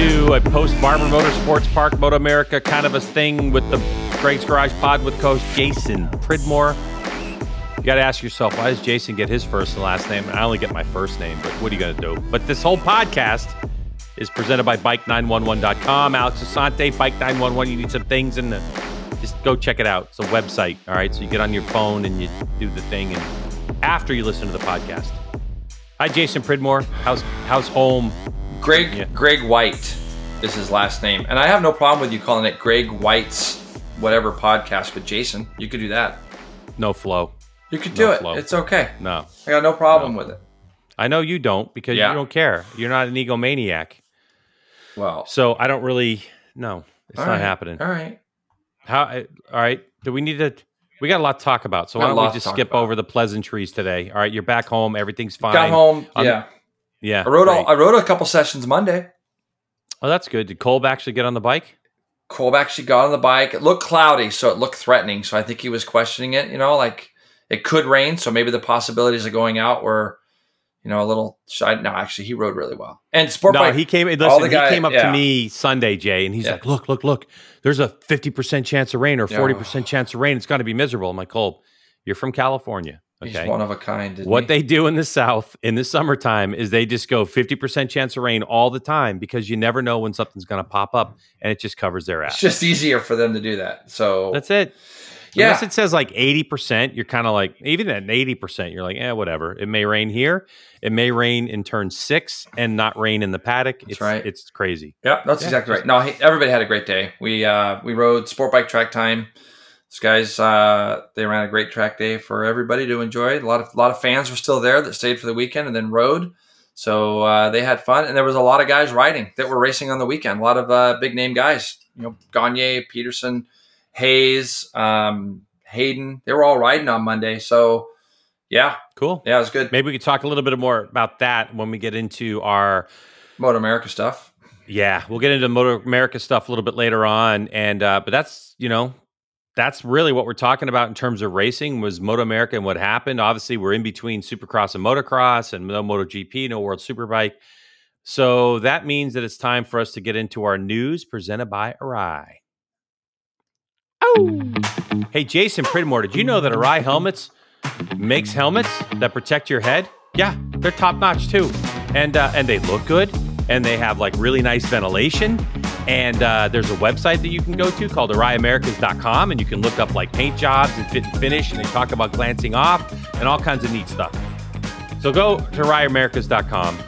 to a post Barber Motorsports Park Moto America kind of a thing with the Greg's Garage Pod with coach Jason Pridmore. You got to ask yourself, why does Jason get his first and last name? I only get my first name, but what are you going to do? But this whole podcast is presented by Bike911.com. Alex Asante, Bike911. You need some things and just go check it out. It's a website, all right? So you get on your phone and you do the thing, and after you listen to the podcast. Hi, Jason Pridmore. How's how's home? Greg Yeah. Greg White is his last name, and I have no problem with you calling it Greg White's whatever podcast. But Jason, you could do that. No flow. You could do No it. flow. It's okay. No. I got no problem with it. I know you don't because Yeah. you don't care. You're not an egomaniac. Well, So I don't really. No, it's not right, happening. All right. How? Uh, All right. Do we need to? We got a lot to talk about. So why don't we just skip about. over the pleasantries today? All right. You're back home. Everything's fine. Got home. I'm- yeah, Yeah. I rode all. I rode a couple sessions Monday. oh, that's good. Did Kolb actually get on the bike? Kolb actually got on the bike. It looked cloudy, so it looked threatening. So I think he was questioning it. You know, like it could rain, so maybe the possibilities of going out were, you know, a little shy. No, actually, he rode really well. And sport No, bike. he came. Listen, the guy- he came up yeah. to me Sunday, Jay, and he's Yeah. like, "Look, look, look! There's a fifty percent chance of rain or forty percent chance of rain. It's going to be miserable." I'm like, "Kolb, you're from California, He's okay? one of a kind. What he? they do in the South in the summertime is they just go 50% chance of rain all the time because you never know when something's going to pop up and it just covers their ass. It's just easier for them to do that. So That's it. Yeah. Unless it says like 80%, you're kind of like, even at 80%, you're like, eh, whatever. It may rain here. It may rain in turn six and not rain in the paddock. it's, right. It's crazy. Yeah, that's Yeah, exactly right. No, everybody had a great day. We uh, we rode sport bike track time. These guys uh, they ran a great track day for everybody to enjoy. A lot of a lot of fans were still there that stayed for the weekend and then rode. So uh, they had fun, and there was a lot of guys riding that were racing on the weekend. A lot of uh, big name guys, you know, Gagne, Petersen, Hayes, um, Hayden. They were all riding on Monday. So yeah, Cool. yeah, it was good. Maybe we could talk a little bit more about that when we get into our Moto America stuff. Yeah, we'll get into Motor America stuff a little bit later on, and uh, but that's you know that's really what we're talking about in terms of racing was Moto America and what happened. Obviously, we're in between Supercross and Motocross, and no MotoGP, no World Superbike. So that means that it's time for us to get into our news presented by Arai. Oh, hey Jason Pridmore, did you know that Arai Helmets makes helmets that protect your head? Yeah, they're top notch too, and uh, and they look good, and they have like really nice ventilation. And uh, there's a website that you can go to called AraiAmericas.com, and you can look up like paint jobs and fit and finish, and they talk about glancing off and all kinds of neat stuff. So go to AraiAmericas.com.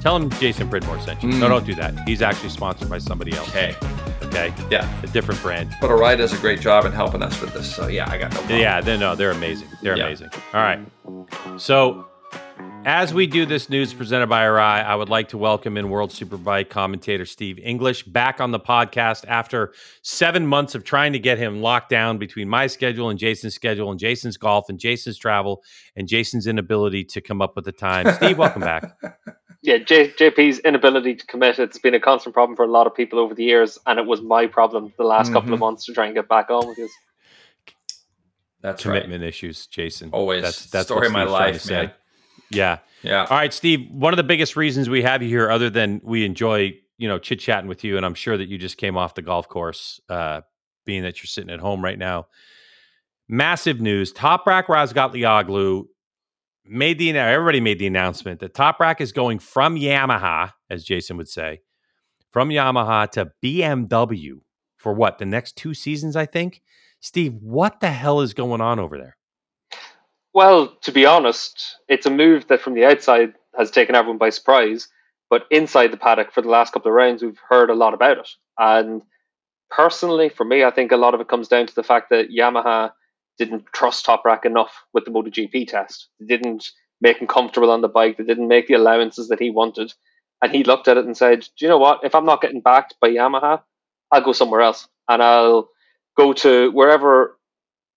Tell them Jason Pridmore sent you. No, Mm. don't do that. He's actually sponsored by somebody else. Okay, Okay, yeah. a different brand. But Arai does a great job in helping us with this. So yeah, I got no problem. Yeah, they no, they're amazing. They're Yeah. amazing. All right. So, as we do this news presented by Arai, I would like to welcome in World Superbike commentator Steve English back on the podcast after seven months of trying to get him locked down between my schedule and Jason's schedule and Jason's golf and Jason's travel and Jason's inability to come up with the time. Steve, welcome back. yeah, J- JP's inability to commit, it's been a constant problem for a lot of people over the years, and it was my problem the last couple of Mhm. months to try and get back on because That's right. Commitment issues, Jason. Always. That's that's Story of my Steve's trying to life, say. Yeah. Yeah. All right, Steve. One of the biggest reasons we have you here, other than we enjoy, you know, chit chatting with you, and I'm sure that you just came off the golf course, uh, being that you're sitting at home right now. Massive news: Toprak Razgatlioglu made the everybody made the announcement that Toprak is going from Yamaha, as Jason would say, from Yamaha to BMW for what the next two seasons, I think. Steve, what the hell is going on over there? Well, to be honest, it's a move that from the outside has taken everyone by surprise. But inside the paddock for the last couple of rounds, we've heard a lot about it. And personally, for me, I think a lot of it comes down to the fact that Yamaha didn't trust Toprak enough with the MotoGP test. They didn't make him comfortable on the bike. They didn't make the allowances that he wanted. And he looked at it and said, Do you know what? If I'm not getting backed by Yamaha, I'll go somewhere else. And I'll go to wherever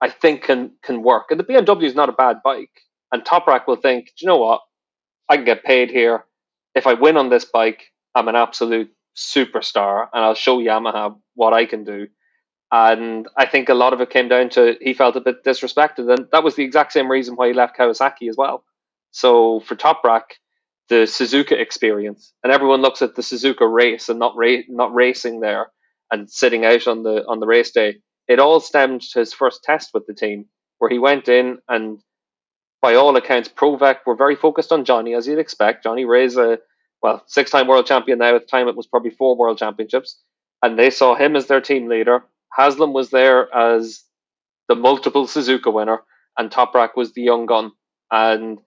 I think can can work. And the BMW is not a bad bike. And Toprak will think, Do you know what? I can get paid here. If I win on this bike, I'm an absolute superstar and I'll show Yamaha what I can do. And I think a lot of it came down to he felt a bit disrespected. And that was the exact same reason why he left Kawasaki as well. So for Toprak, the Suzuka experience, and everyone looks at the Suzuka race and not ra- not racing there and sitting out on the on the race day. It all stemmed to his first test with the team, where he went in and, by all accounts, Provec were very focused on Johnny, as you'd expect. Johnny Rea's a well six-time world champion now. At the time, it was probably four world championships, and they saw him as their team leader. Haslam was there as the multiple Suzuka winner, and Toprak was the young gun. And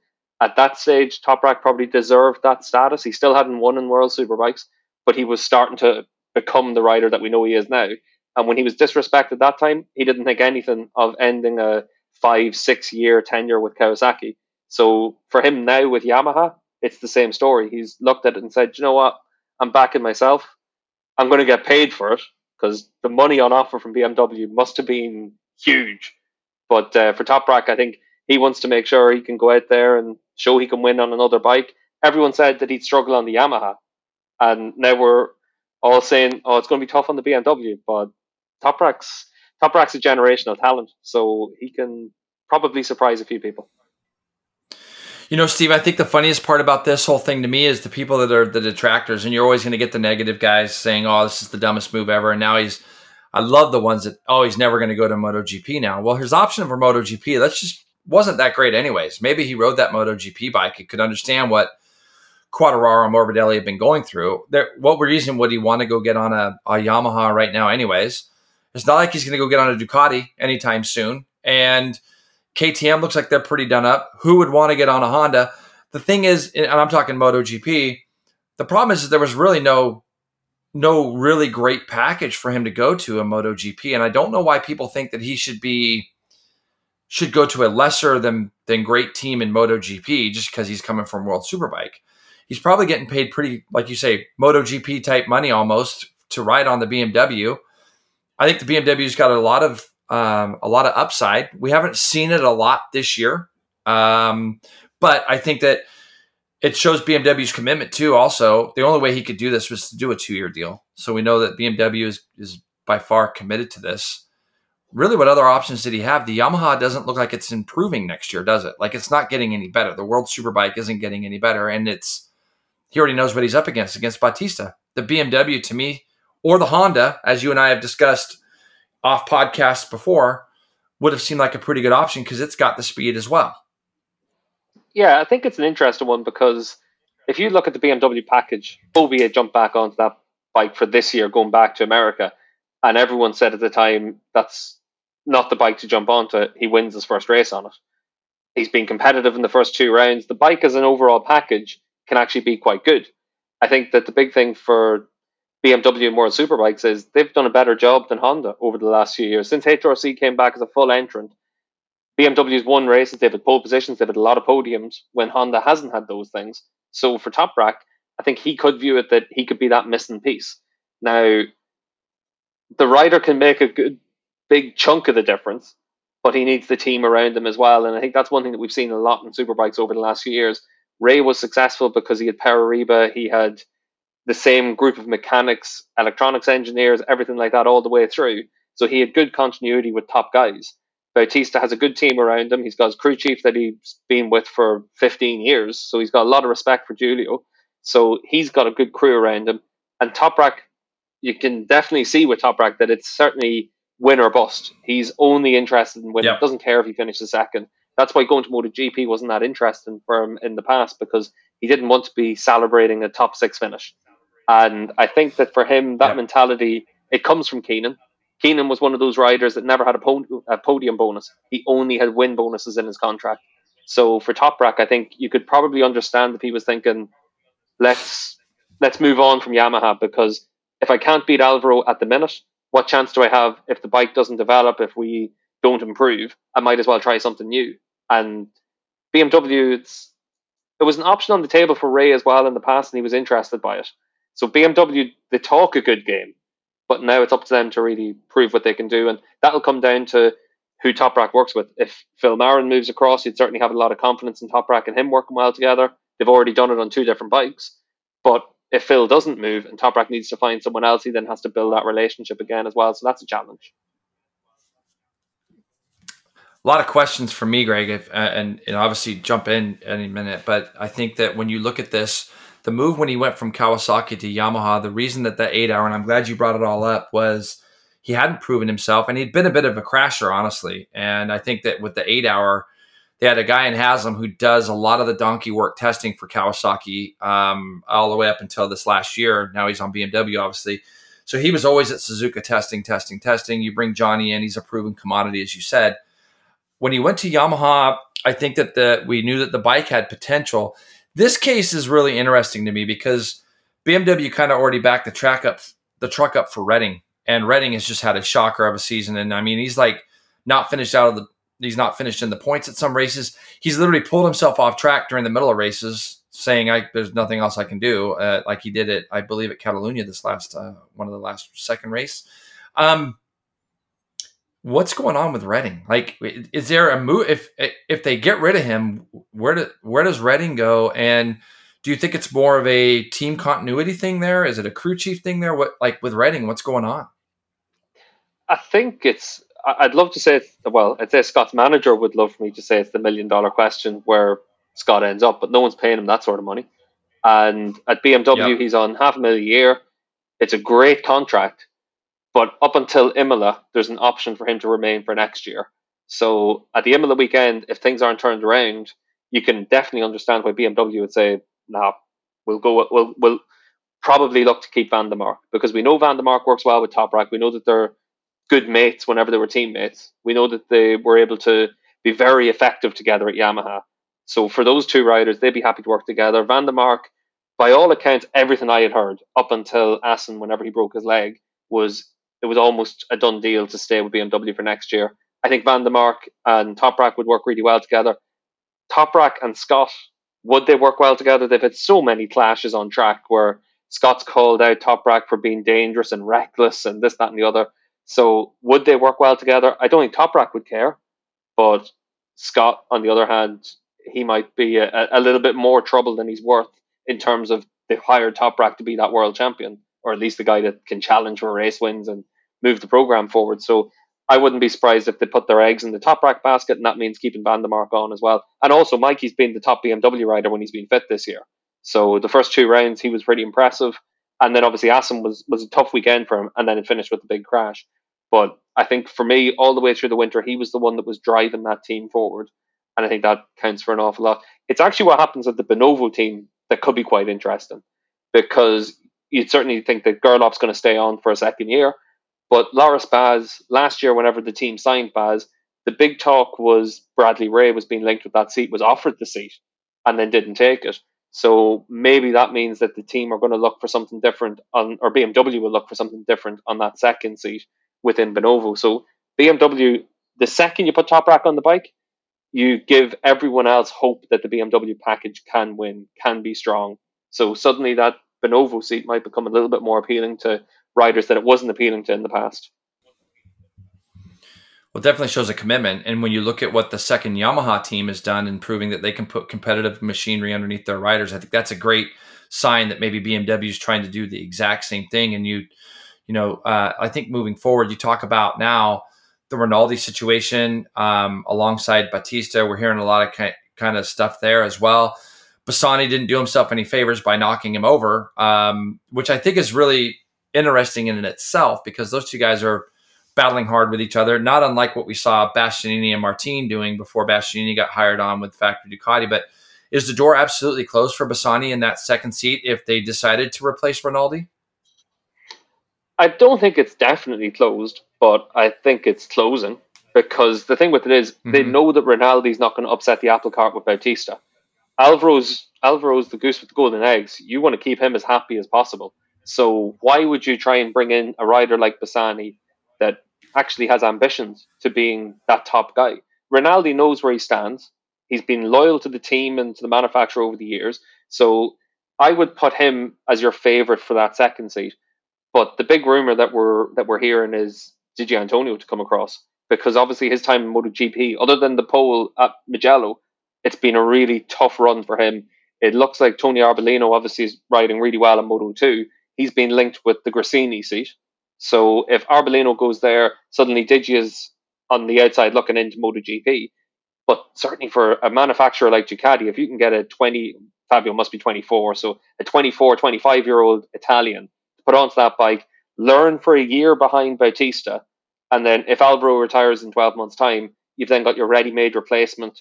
at that stage, Toprak probably deserved that status. He still hadn't won in World Superbikes, but he was starting to become the rider that we know he is now. And when he was disrespected that time, he didn't think anything of ending a five, six year tenure with Kawasaki. So for him now with Yamaha, it's the same story. He's looked at it and said, you know what? I'm backing myself. I'm going to get paid for it because the money on offer from BMW must have been huge. But uh, for Toprak, I think he wants to make sure he can go out there and show he can win on another bike. Everyone said that he'd struggle on the Yamaha, and now we're all saying, "Oh, it's going to be tough on the BMW." But Toprak's Toprak's a generational talent, so he can probably surprise a few people. You know, Steve, I think the funniest part about this whole thing to me is the people that are the detractors, and you're always going to get the negative guys saying, "Oh, this is the dumbest move ever," and now he's. I love the ones that, oh, he's never going to go to MotoGP now. Well, his option for MotoGP, that's just wasn't that great anyways. Maybe he rode that MotoGP bike. He could understand what Quartararo and Morbidelli have been going through. There, what reason would he want to go get on a, a Yamaha right now anyways? It's not like he's going to go get on a Ducati anytime soon. And KTM looks like they're pretty done up. Who would want to get on a Honda? The thing is, and I'm talking MotoGP, the problem is that there was really no no really great package for him to go to a MotoGP. And I don't know why people think that he should be should go to a lesser than than great team in MotoGP just because he's coming from World Superbike. He's probably getting paid pretty, like you say, MotoGP type money almost to ride on the BMW. I think the BMW's got a lot of um, a lot of upside. We haven't seen it a lot this year, um, but I think that it shows BMW's commitment too. Also, the only way he could do this was to do a two year deal. So we know that BMW is is by far committed to this really what other options did he have? The Yamaha doesn't look like it's improving next year, does it? Like it's not getting any better. The World Superbike isn't getting any better, and it's he already knows what he's up against against Bautista. The BMW to me, or the Honda, as you and I have discussed off podcasts before, would have seemed like a pretty good option because it's got the speed as well. Yeah, I think it's an interesting one because if you look at the BMW package, albeit jumped back onto that bike for this year, going back to America, and everyone said at the time that's not the bike to jump onto. He wins his first race on it. He's been competitive in the first two rounds. The bike as an overall package can actually be quite good. I think that the big thing for BMW and World Superbikes is they've done a better job than Honda over the last few years. Since HRC came back as a full entrant, BMW's won races, they've had pole positions, they've had a lot of podiums when Honda hasn't had those things. So for Toprak, I think he could view it that he could be that missing piece. Now, the rider can make a good big chunk of the difference, but he needs the team around him as well. And I think that's one thing that we've seen a lot in superbikes over the last few years. Rea was successful because he had Pere Riba, he had the same group of mechanics, electronics engineers, everything like that all the way through. So he had good continuity with top guys. Bautista has a good team around him. He's got his crew chief that he's been with for 15 years. So he's got a lot of respect for Giulio. So he's got a good crew around him. And Toprak, you can definitely see with Toprak that it's certainly win or bust. He's only interested in winning. Yep. Doesn't care if he finishes second. That's why going to MotoGP wasn't that interesting for him in the past because he didn't want to be celebrating a top six finish. And I think that for him, that yep. mentality it comes from Kenan. Kenan was one of those riders that never had a, po- a, podium bonus. He only had win bonuses in his contract. So for Toprak, I think you could probably understand if he was thinking, let's let's move on from Yamaha because if I can't beat Alvaro at the minute, what chance do I have if the bike doesn't develop, if we don't improve? I might as well try something new. And BMW, it's it was an option on the table for Rea as well in the past, and he was interested by it. So BMW, they talk a good game, but now it's up to them to really prove what they can do, and that'll come down to who Toprak works with. If Phil Marron moves across, you'd certainly have a lot of confidence in Toprak and him working well together. They've already done it on two different bikes, but if Phil doesn't move and Toprak needs to find someone else, he then has to build that relationship again as well. So that's a challenge. a lot of questions for me, Greg, if, uh, and, and obviously jump in any minute. But I think that when you look at this, the move when he went from Kawasaki to Yamaha, the reason that the eight hour, and I'm glad you brought it all up, was he hadn't proven himself and he'd been a bit of a crasher, honestly. And I think that with the eight hour, they had a guy in Haslam who does a lot of the donkey work testing for Kawasaki um, all the way up until this last year. Now he's on BMW, obviously. So he was always at Suzuka testing, testing, testing. You bring Johnny in, he's a proven commodity, as you said. When he went to Yamaha, I think that the we knew that the bike had potential. This case is really interesting to me because BMW kind of already backed the track up, the truck up for Redding, and Redding has just had a shocker of a season. And I mean, he's like not finished out of the, he's not finished in the points at some races. He's literally pulled himself off track during the middle of races, saying, "I there's nothing else I can do," uh, like he did it, I believe, at Catalonia this last uh, one of the last second race. Um, what's going on with Redding? Like, is there a move if if they get rid of him? Where do, where does Redding go? And do you think it's more of a team continuity thing there? Is it a crew chief thing there? What like with Redding? What's going on? I think it's. I'd love to say it's well. I'd say Scott's manager would love for me to say it's the million dollar question where Scott ends up, but no one's paying him that sort of money. And at BMW, yep. he's on half a million a year. It's a great contract but up until Imola, there's an option for him to remain for next year. So at the Imola weekend, if things aren't turned around, you can definitely understand why BMW would say, "Nah, we'll go. We'll we'll probably look to keep Van der Mark because we know Van der Mark works well with Toprak. We know that they're good mates whenever they were teammates. We know that they were able to be very effective together at Yamaha. So for those two riders, they'd be happy to work together. Van der Mark, by all accounts, everything I had heard up until Assen, whenever he broke his leg, was it was almost a done deal to stay with BMW for next year. I think Van der Mark and Toprak would work really well together. Toprak and Scott, would they work well together? They've had so many clashes on track where Scott's called out Toprak for being dangerous and reckless and this, that, and the other. So would they work well together? I don't think Toprak would care, but Scott, on the other hand, he might be a, a little bit more trouble than he's worth in terms of they hired Toprak to be that world champion, or at least the guy that can challenge for race wins and move the program forward. So I wouldn't be surprised if they put their eggs in the Toprak basket, and that means keeping Van der Mark on as well. And also, Mikey's been the top BMW rider when he's been fit this year. So the first two rounds, he was pretty impressive. And then obviously Assen was, was a tough weekend for him, and then it finished with a big crash. But I think for me, all the way through the winter, he was the one that was driving that team forward. And I think that counts for an awful lot. It's actually what happens at the Bonovo team that could be quite interesting because you'd certainly think that Gerloff's going to stay on for a second year. But Loris Baz, last year, whenever the team signed Baz, the big talk was Bradley Ray was being linked with that seat, was offered the seat, and then didn't take it. So maybe that means that the team are going to look for something different on, or BMW will look for something different on that second seat within Bonovo. So BMW, the second you put Toprak on the bike, you give everyone else hope that the BMW package can win, can be strong. So suddenly that Bonovo seat might become a little bit more appealing to riders that it wasn't appealing to in the past. Well, definitely shows a commitment. And when you look at what the second Yamaha team has done in proving that they can put competitive machinery underneath their riders, I think that's a great sign that maybe BMW is trying to do the exact same thing. And you, you know, uh, I think moving forward, you talk about now the Rinaldi situation um, alongside Bautista. We're hearing a lot of ki- kind of stuff there as well. Bassani didn't do himself any favors by knocking him over, um, which I think is really interesting in itself because those two guys are battling hard with each other, not unlike what we saw Bastianini and Martin doing before Bastianini got hired on with Factory Ducati. But is the door absolutely closed for Bassani in that second seat if they decided to replace Rinaldi? I don't think it's definitely closed, but I think it's closing because the thing with it is mm-hmm. they know that Rinaldi's not going to upset the apple cart with Bautista. Alvaro's Alvaro's the goose with the golden eggs. You want to keep him as happy as possible. So why would you try and bring in a rider like Bassani that actually has ambitions to being that top guy? Rinaldi knows where he stands. He's been loyal to the team and to the manufacturer over the years. So I would put him as your favorite for that second seat. But the big rumor that we're that we're hearing is Di Giannantonio to come across because obviously his time in MotoGP, other than the pole at Mugello, it's been a really tough run for him. It looks like Tony Arbolino obviously is riding really well in Moto 2, he's been linked with the Gresini seat. So if Arbolino goes there, suddenly Digi is on the outside looking into MotoGP. But certainly for a manufacturer like Ducati, if you can get a 20, Fabio must be 24, so a 24, 25 year old Italian to put onto that bike, learn for a year behind Bautista, and then if Alvaro retires in 12 months' time, you've then got your ready made replacement.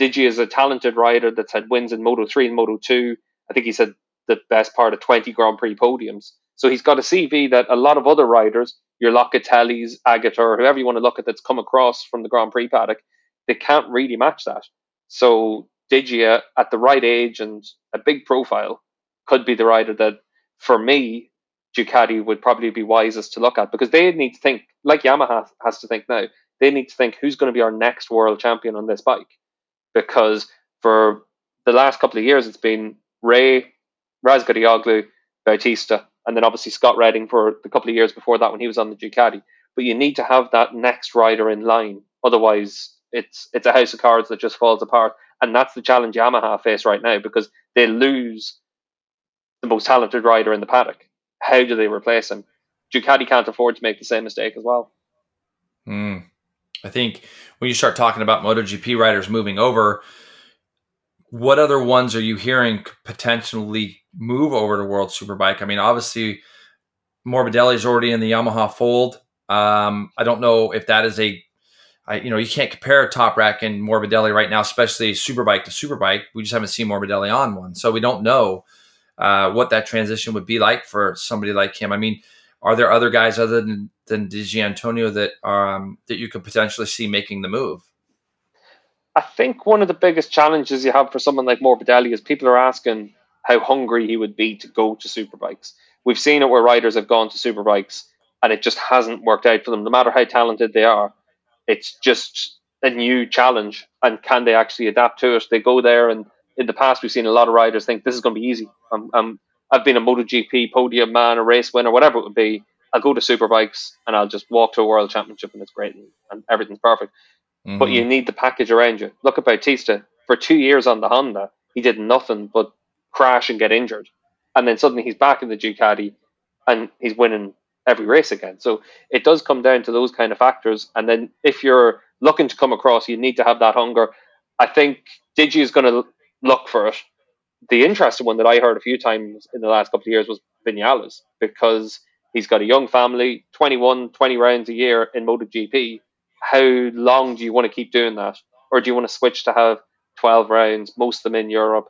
Digi is a talented rider that's had wins in Moto 3 and Moto 2. I think he said the best part of 20 Grand Prix podiums. So he's got a CV that a lot of other riders, your Locatellis, Agata, or whoever you want to look at that's come across from the Grand Prix paddock, they can't really match that. So Digia at the right age and a big profile could be the rider that, for me, Ducati would probably be wisest to look at because they need to think, like Yamaha has to think now, they need to think who's going to be our next world champion on this bike. Because for the last couple of years, it's been Rea, Razgatlioglu, Bautista, and then obviously Scott Redding for the couple of years before that when he was on the Ducati. But you need to have that next rider in line. Otherwise, it's it's a house of cards that just falls apart. And that's the challenge Yamaha face right now because they lose the most talented rider in the paddock. How do they replace him? Ducati can't afford to make the same mistake as well. Mm. I think when you start talking about MotoGP riders moving over, what other ones are you hearing potentially move over to World Superbike? I mean, obviously, Morbidelli is already in the Yamaha fold. Um, I don't know if that is a, I, you know, you can't compare Toprak and Morbidelli right now, especially Superbike to Superbike. We just haven't seen Morbidelli on one, so we don't know uh, what that transition would be like for somebody like him. I mean, are there other guys other than than Di Giannantonio that um, that you could potentially see making the move? I think one of the biggest challenges you have for someone like Morbidelli is people are asking how hungry he would be to go to superbikes. We've seen it where riders have gone to superbikes and it just hasn't worked out for them, no matter how talented they are. It's just a new challenge, and can they actually adapt to it? They go there, and in the past, we've seen a lot of riders think this is going to be easy. I'm, I'm, I've been a MotoGP podium man, a race winner, whatever it would be. I'll go to superbikes and I'll just walk to a world championship, and it's great and, and everything's perfect. Mm-hmm. But you need the package around you. Look at Bautista. For two years on the Honda, he did nothing but crash and get injured. And then suddenly he's back in the Ducati and he's winning every race again. So it does come down to those kind of factors. And then if you're looking to come across, you need to have that hunger. I think Digi is going to look for it. The interesting one that I heard a few times in the last couple of years was Vinales because he's got a young family, 21, 20 rounds a year in MotoGP how long do you want to keep doing that? Or do you want to switch to have 12 rounds, most of them in Europe?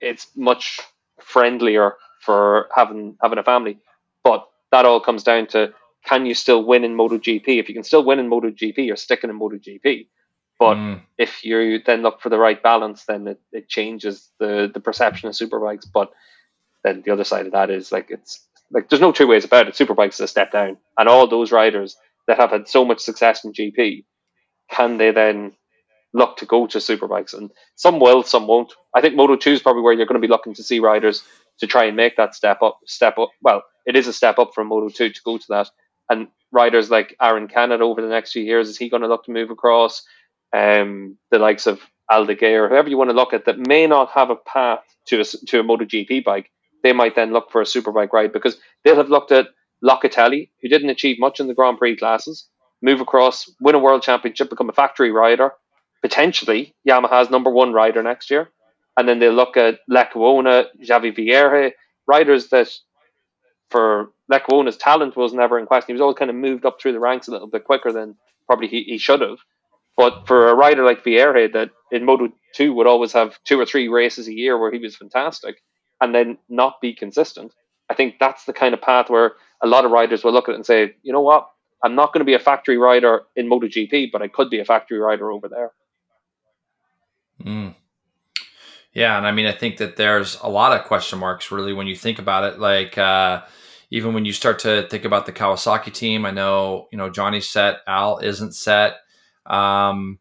It's much friendlier for having having a family. But that all comes down to can you still win in MotoGP? If you can still win in MotoGP, you're sticking in MotoGP. But mm. if you then look for the right balance, then it, it changes the, the perception of superbikes. But then the other side of that is like it's like there's no two ways about it. Superbikes is a step down, and all those riders that have had so much success in GP, can they then look to go to superbikes? And some will, some won't. I think Moto Two is probably where you're going to be looking to see riders to try and make that step up. Step up. Well, it is a step up from Moto Two to go to that. And riders like Aaron Canet over the next few years, is he going to look to move across? Um, the likes of Aldeguer, whoever you want to look at, that may not have a path to a, to a MotoGP bike, they might then look for a superbike ride because they'll have looked at Locatelli, who didn't achieve much in the Grand Prix classes, move across, win a world championship, become a factory rider, potentially Yamaha's number one rider next year. And then they look at Lecuona, Javi Vierge, riders that for Lecuona's talent was never in question. He was always kind of moved up through the ranks a little bit quicker than probably he, he should have. But for a rider like Vierge that in Moto 2 would always have two or three races a year where he was fantastic and then not be consistent, I think that's the kind of path where a lot of riders will look at it and say, you know what, I'm not going to be a factory rider in MotoGP, but I could be a factory rider over there. Mm. Yeah, and I mean, I think that there's a lot of question marks really when you think about it. Like uh, even when you start to think about the Kawasaki team, I know you know Johnny's set, Al isn't set. Um,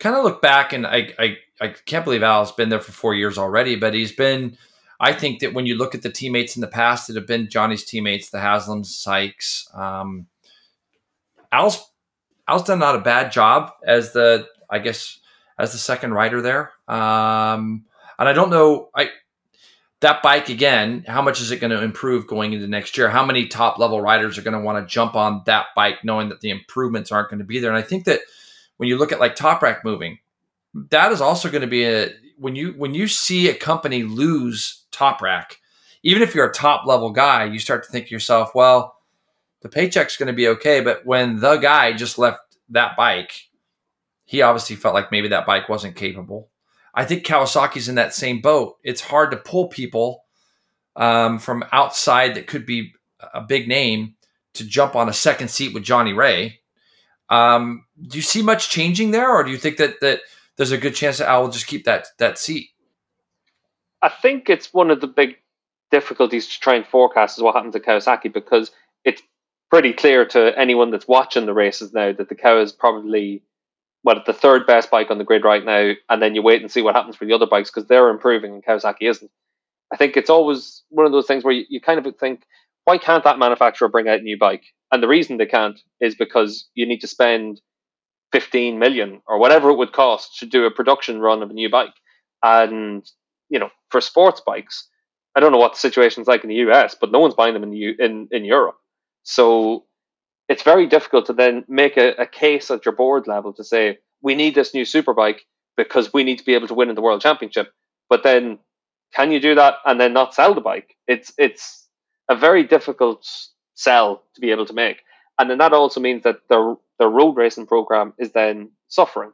kind of look back, and I, I I can't believe Al's been there for four years already, but he's been I think that when you look at the teammates in the past that have been Johnny's teammates, the Haslams, Sykes, um, Al's Al's done not a bad job as the I guess as the second rider there. Um, and I don't know I that bike again, how much is it going to improve going into next year? How many top level riders are going to want to jump on that bike knowing that the improvements aren't going to be there? And I think that when you look at like Toprak moving, that is also going to be a when you when you see a company lose Toprak, even if you're a top level guy, you start to think to yourself, well, the paycheck's going to be okay. But when the guy just left that bike, he obviously felt like maybe that bike wasn't capable. I think Kawasaki's in that same boat. It's hard to pull people um, from outside that could be a big name to jump on a second seat with Johnny Rea. Um, do you see much changing there, or do you think that that there's a good chance that Al will just keep that that seat? I think it's one of the big difficulties to try and forecast is what happens to Kawasaki because it's pretty clear to anyone that's watching the races now that the cow is probably what the third best bike on the grid right now, and then you wait and see what happens for the other bikes because they're improving and Kawasaki isn't. I think it's always one of those things where you, you kind of think, why can't that manufacturer bring out a new bike? And the reason they can't is because you need to spend 15 million or whatever it would cost to do a production run of a new bike. And, you know, for sports bikes, I don't know what the situation's like in the US, but no one's buying them in the, in, in Europe. So it's very difficult to then make a, a case at your board level to say, we need this new superbike because we need to be able to win in the world championship. But then can you do that and then not sell the bike? It's it's a very difficult sell to be able to make. And then that also means that the the road racing program is then suffering.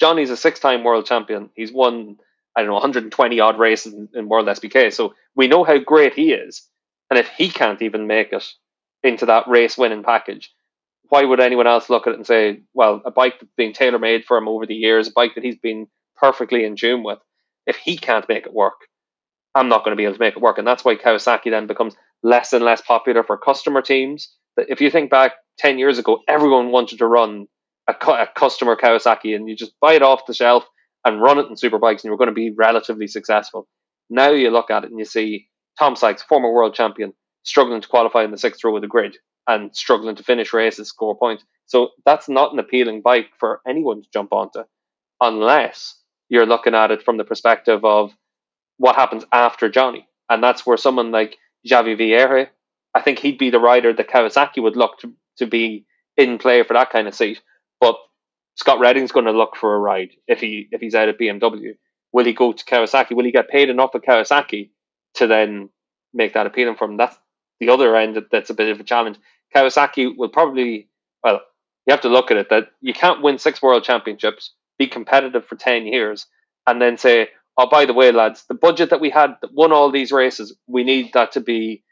Johnny's a six time world champion. He's won, I don't know, 120 odd races in, in World SBK. So we know how great he is. And if he can't even make it into that race winning package, why would anyone else look at it and say, well, a bike that's been tailor made for him over the years, a bike that he's been perfectly in tune with, if he can't make it work, I'm not going to be able to make it work. And that's why Kawasaki then becomes less and less popular for customer teams. If you think back 10 years ago, everyone wanted to run a, a customer Kawasaki and you just buy it off the shelf and run it in superbikes and you were going to be relatively successful. Now you look at it and you see Tom Sykes, former world champion, struggling to qualify in the sixth row of the grid and struggling to finish races, score points. So that's not an appealing bike for anyone to jump onto unless you're looking at it from the perspective of what happens after Johnny. And that's where someone like Xavi Vierge, I think he'd be the rider that Kawasaki would look to, to be in play for that kind of seat. But Scott Redding's going to look for a ride if he if he's out at BMW. Will he go to Kawasaki? Will he get paid enough at Kawasaki to then make that appealing for him? That's the other end that's a bit of a challenge. Kawasaki will probably, well, you have to look at it that you can't win six world championships, be competitive for 10 years, and then say, oh, by the way, lads, the budget that we had that won all these races, we need that to be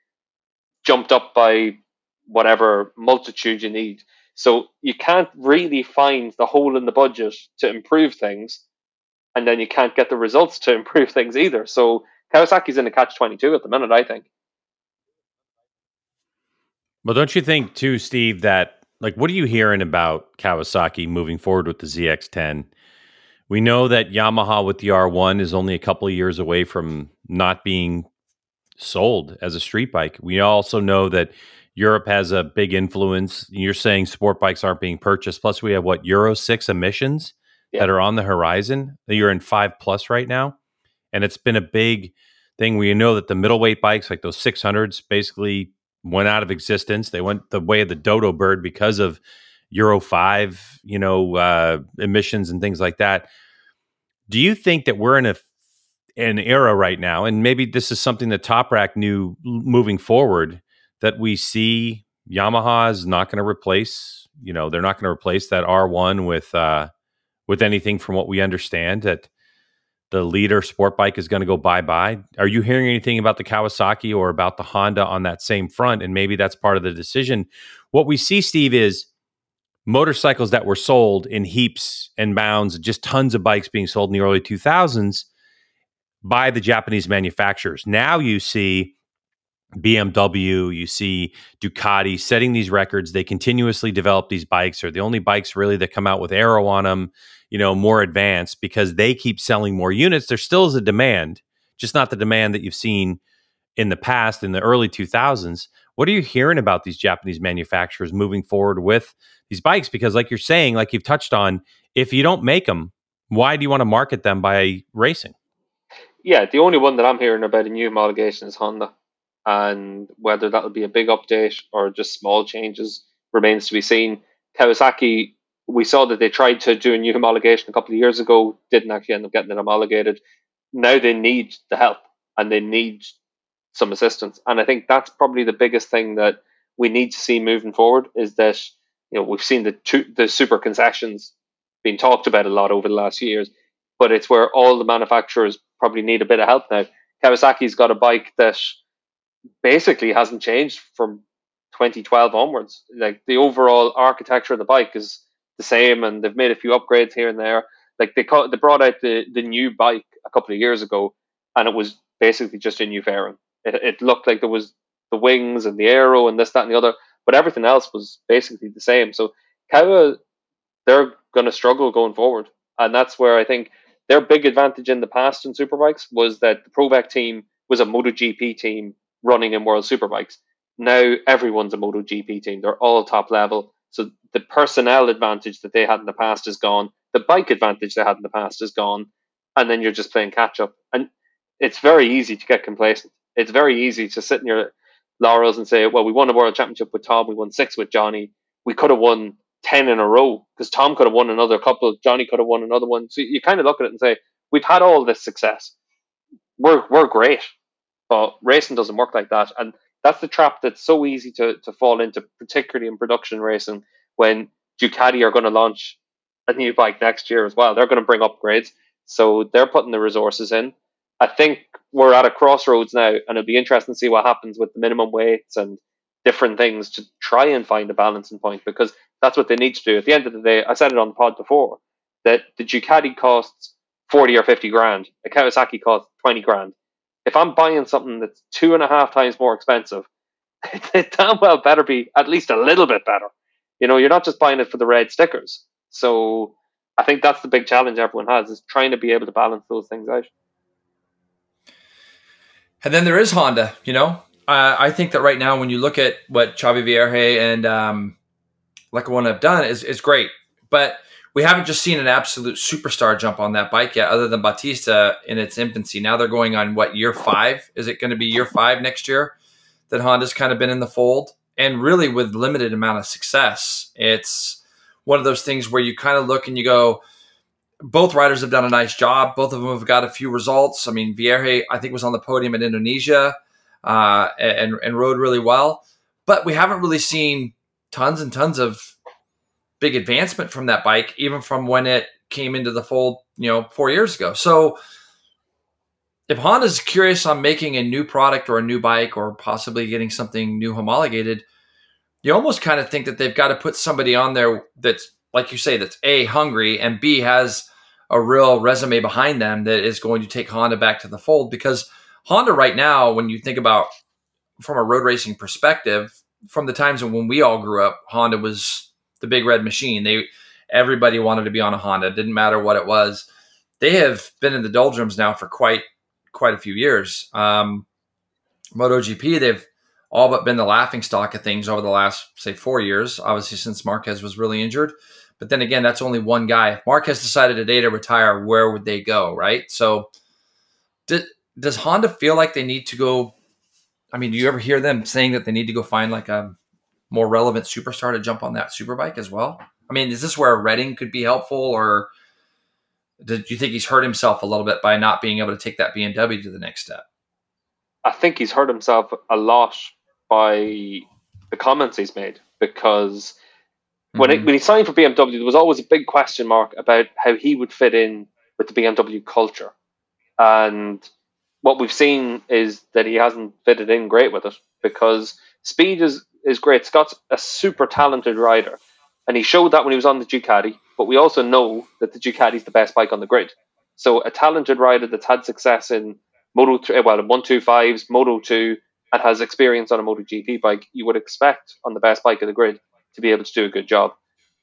jumped up by whatever multitude you need. So you can't really find the hole in the budget to improve things, and then you can't get the results to improve things either. So Kawasaki's in a catch 22 at the minute, I think. Well, don't you think too, Steve, that like what are you hearing about Kawasaki moving forward with the ZX10? We know that Yamaha with the R1 is only a couple of years away from not being sold as a street bike. We also know that Europe has a big influence. You're saying sport bikes aren't being purchased. Plus, we have what Euro 6 emissions yeah. that are on the horizon. You're in 5 plus right now. And it's been a big thing. We know that the middleweight bikes, like those 600s, basically went out of existence. They went the way of the dodo bird because of Euro 5, you know, uh, emissions and things like that. Do you think that we're in a an era right now, and maybe this is something that Toprak knew moving forward, that we see Yamaha is not going to replace, you know, they're not going to replace that R1 with uh, with anything from what we understand that the leader sport bike is going to go bye bye. Are you hearing anything about the Kawasaki or about the Honda on that same front? And maybe that's part of the decision. What we see, Steve, is motorcycles that were sold in heaps and bounds, just tons of bikes being sold in the early 2000s by the Japanese manufacturers. Now you see BMW, you see Ducati setting these records. They continuously develop these bikes. They're the only bikes really that come out with aero on them you know, more advanced because they keep selling more units. There still is a demand, just not the demand that you've seen in the past in the early 2000s. What are you hearing about these Japanese manufacturers moving forward with these bikes? Because, like you're saying, like you've touched on, if you don't make them, why do you want to market them by racing? yeah, the only one that I'm hearing about a new homologation is Honda, and whether that'll be a big update or just small changes remains to be seen. Kawasaki, we saw that they tried to do a new homologation a couple of years ago, didn't actually end up getting it homologated. Now they need the help and they need some assistance, and I think that's probably the biggest thing that we need to see moving forward is that you know we've seen the two, the super concessions being talked about a lot over the last years, but it's where all the manufacturers probably need a bit of help now. Kawasaki's got a bike that basically hasn't changed from 2012 onwards. Like the overall architecture of the bike is the same, and they've made a few upgrades here and there. Like they they brought out the the new bike a couple of years ago, and it was basically just a new fairing. It, it looked like there was the wings and the aero and this, that, and the other, but everything else was basically the same. So Kawa, they're going to struggle going forward, and that's where I think their big advantage in the past in superbikes was that the Provec team was a MotoGP team running in World Superbikes. Now everyone's a MotoGP team; they're all top level. So the personnel advantage that they had in the past is gone. The bike advantage they had in the past is gone, and then you're just playing catch up. And it's very easy to get complacent. It's very easy to sit in your laurels and say, well, we won a world championship with Tom, we won six with Johnny, we could have won 10 in a row because Tom could have won another couple, Johnny could have won another one. So you kind of look at it and say, we've had all this success. We're, we're great, but racing doesn't work like that. And that's the trap that's so easy to, to fall into, particularly in production racing, when Ducati are going to launch a new bike next year as well. They're going to bring upgrades. So they're putting the resources in. I think we're at a crossroads now, and it'll be interesting to see what happens with the minimum weights and different things to try and find a balancing point because that's what they need to do. At the end of the day, I said it on the pod before that the Ducati costs 40 or 50 grand, a Kawasaki costs 20 grand. If I'm buying something that's two and a half times more expensive, it damn well better be at least a little bit better. You know, you're not just buying it for the red stickers. So I think that's the big challenge everyone has is trying to be able to balance those things out. And then there is Honda. You know, uh, I think that right now, when you look at what Xavi Vierge and um, Lecuona have done, is is great. But we haven't just seen an absolute superstar jump on that bike yet, other than Bautista in its infancy. Now they're going on what year five? Is it going to be year five next year that Honda's kind of been in the fold? And really, with limited amount of success, it's one of those things where you kind of look and you go, both riders have done a nice job. Both of them have got a few results. I mean, Vierge, I think, was on the podium in Indonesia uh, and, and rode really well. But we haven't really seen tons and tons of big advancement from that bike, even from when it came into the fold, you know, four years ago. So if Honda's curious on making a new product or a new bike or possibly getting something new homologated, you almost kind of think that they've got to put somebody on there that's like you say, that's A, hungry, and B, has a real resume behind them that is going to take Honda back to the fold. Because Honda, right now, when you think about from a road racing perspective, from the times when we all grew up, Honda was the big red machine. They everybody wanted to be on a Honda. It didn't matter what it was. They have been in the doldrums now for quite quite a few years. Um, MotoGP, they've all but been the laughing stock of things over the last say four years. Obviously, since Marquez was really injured. But then again, that's only one guy. If Marquez decided today to retire, where would they go, right? So, does Honda feel like they need to go? I mean, do you ever hear them saying that they need to go find like a more relevant superstar to jump on that superbike as well? I mean, is this where Redding could be helpful, or do you think he's hurt himself a little bit by not being able to take that BMW to the next step? I think he's hurt himself a lot by the comments he's made because when, it, mm-hmm. when he signed for BMW, there was always a big question mark about how he would fit in with the BMW culture. And what we've seen is that he hasn't fitted in great with it because speed is, is great. Scott's a super talented rider. And he showed that when he was on the Ducati, but we also know that the Ducati is the best bike on the grid. So a talented rider that's had success in Moto 3, eh, well, in 125s, Moto 2, and has experience on a MotoGP bike, you would expect on the best bike of the grid to be able to do a good job.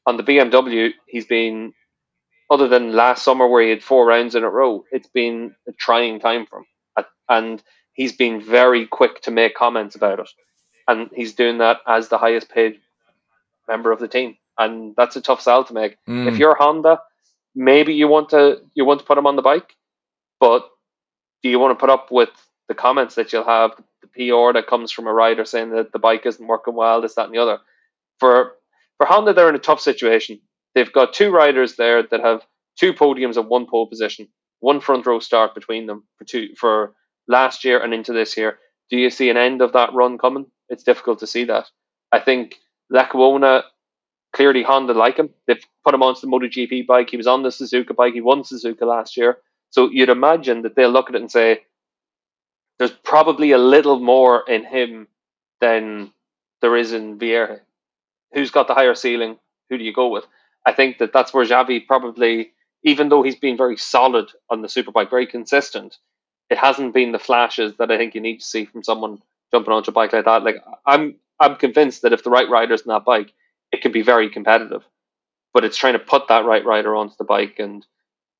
On the BMW, he's been, other than last summer where he had four rounds in a row, it's been a trying time for him. And he's been very quick to make comments about it. And he's doing that as the highest paid member of the team. And that's a tough sell to make. Mm. If you're Honda, maybe you want to you want to put him on the bike, but do you want to put up with the comments that you'll have, the PR that comes from a rider saying that the bike isn't working well, this, that, and the other? For for Honda, they're in a tough situation. They've got two riders there that have two podiums and one pole position, one front row start between them for two for last year and into this year. Do you see an end of that run coming? It's difficult to see that. I think Lecuona clearly Honda like him. They've put him onto the MotoGP bike. He was on the Suzuka bike. He won Suzuka last year. So you'd imagine that they'll look at it and say, there's probably a little more in him than there is in Vierge. Who's got the higher ceiling? Who do you go with? I think that that's where Xavi probably, even though he's been very solid on the superbike, very consistent, it hasn't been the flashes that I think you need to see from someone jumping onto a bike like that. Like I'm, I'm convinced that if the right rider's on that bike, it can be very competitive. But it's trying to put that right rider onto the bike and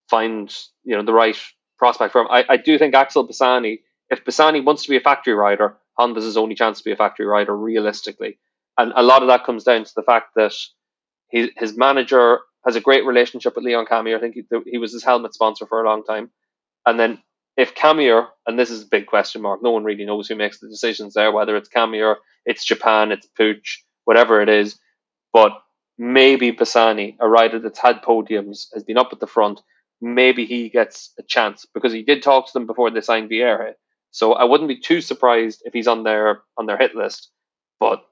find you know the right prospect for him. I, I do think Axel Bassani, if Bassani wants to be a factory rider, Honda's his only chance to be a factory rider realistically. And a lot of that comes down to the fact that his, his manager has a great relationship with Leon Camier. I think he, he was his helmet sponsor for a long time. And then if Camier, and this is a big question mark, no one really knows who makes the decisions there, whether it's Camier, it's Japan, it's Puig, whatever it is. But maybe Bassani, a rider that's had podiums, has been up at the front. Maybe he gets a chance because he did talk to them before they signed Vierge. So I wouldn't be too surprised if he's on their on their hit list. But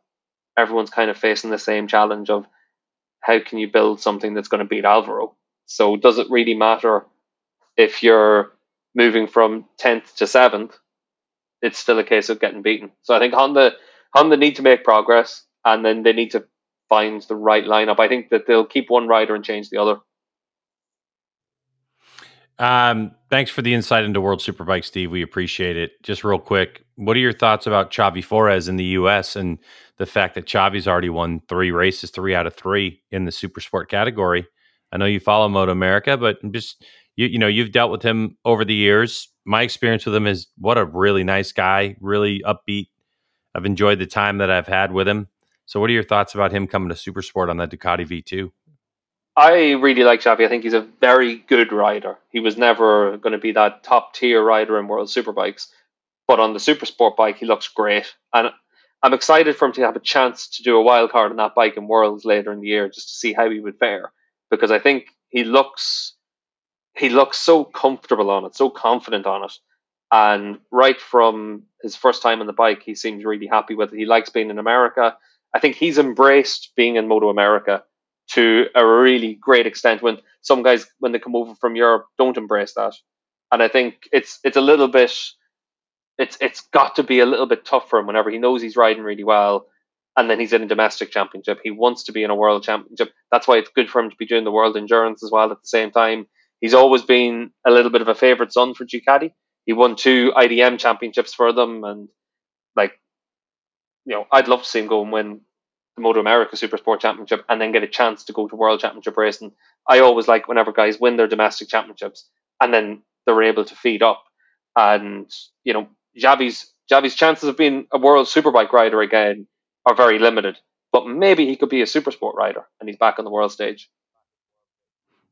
everyone's kind of facing the same challenge of how can you build something that's going to beat Alvaro? So does it really matter if you're moving from 10th to 7th? It's still a case of getting beaten. So I think Honda Honda need to make progress and then they need to find the right lineup. I think that they'll keep one rider and change the other. Um, thanks for the insight into World Superbike, Steve. We appreciate it. Just real quick, what are your thoughts about Xavi Forés in the U.S. and the fact that Xavi's already won three races, three out of three in the super sport category? I know you follow Moto America, but just you, you know, you've dealt with him over the years. My experience with him is what a really nice guy, really upbeat. I've enjoyed the time that I've had with him. So, what are your thoughts about him coming to super sport on the Ducati V2? I really like Xavi. I think he's a very good rider. He was never going to be that top tier rider in World Superbikes, but on the Super Sport bike, he looks great. And I'm excited for him to have a chance to do a wild card on that bike in Worlds later in the year, just to see how he would fare. Because I think he looks he looks so comfortable on it, so confident on it. And right from his first time on the bike, he seems really happy with it. He likes being in America. I think he's embraced being in Moto America to a really great extent when some guys when they come over from Europe don't embrace that. And I think it's it's a little bit it's it's got to be a little bit tough for him whenever he knows he's riding really well and then he's in a domestic championship. He wants to be in a world championship. That's why it's good for him to be doing the world endurance as well at the same time. He's always been a little bit of a favourite son for Ducati. He won two IDM championships for them and like you know, I'd love to see him go and win the Moto America Super Sport Championship and then get a chance to go to World Championship racing. I always like whenever guys win their domestic championships and then they're able to feed up. And you know, Javi's Xavi's chances of being a World Superbike rider again are very limited. But maybe he could be a super sport rider and he's back on the world stage.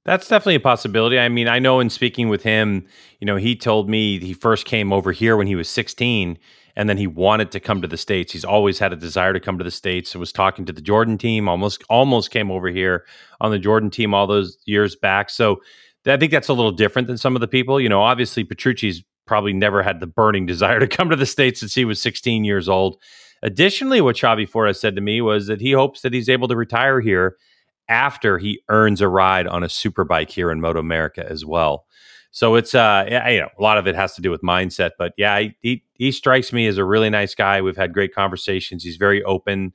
That's definitely a possibility. I mean, I know in speaking with him, you know, he told me he first came over here when he was 16 and then he wanted to come to the states. He's always had a desire to come to the states. I was talking to the Jordan team, almost almost came over here on the Jordan team all those years back. So I think that's a little different than some of the people. You know, obviously Petrucci's probably never had the burning desire to come to the states since he was 16 years old. Additionally, what Xavi Forés said to me was that he hopes that he's able to retire here after he earns a ride on a superbike here in Moto America as well. So it's uh, you know, a lot of it has to do with mindset. But yeah, he he strikes me as a really nice guy. We've had great conversations. He's very open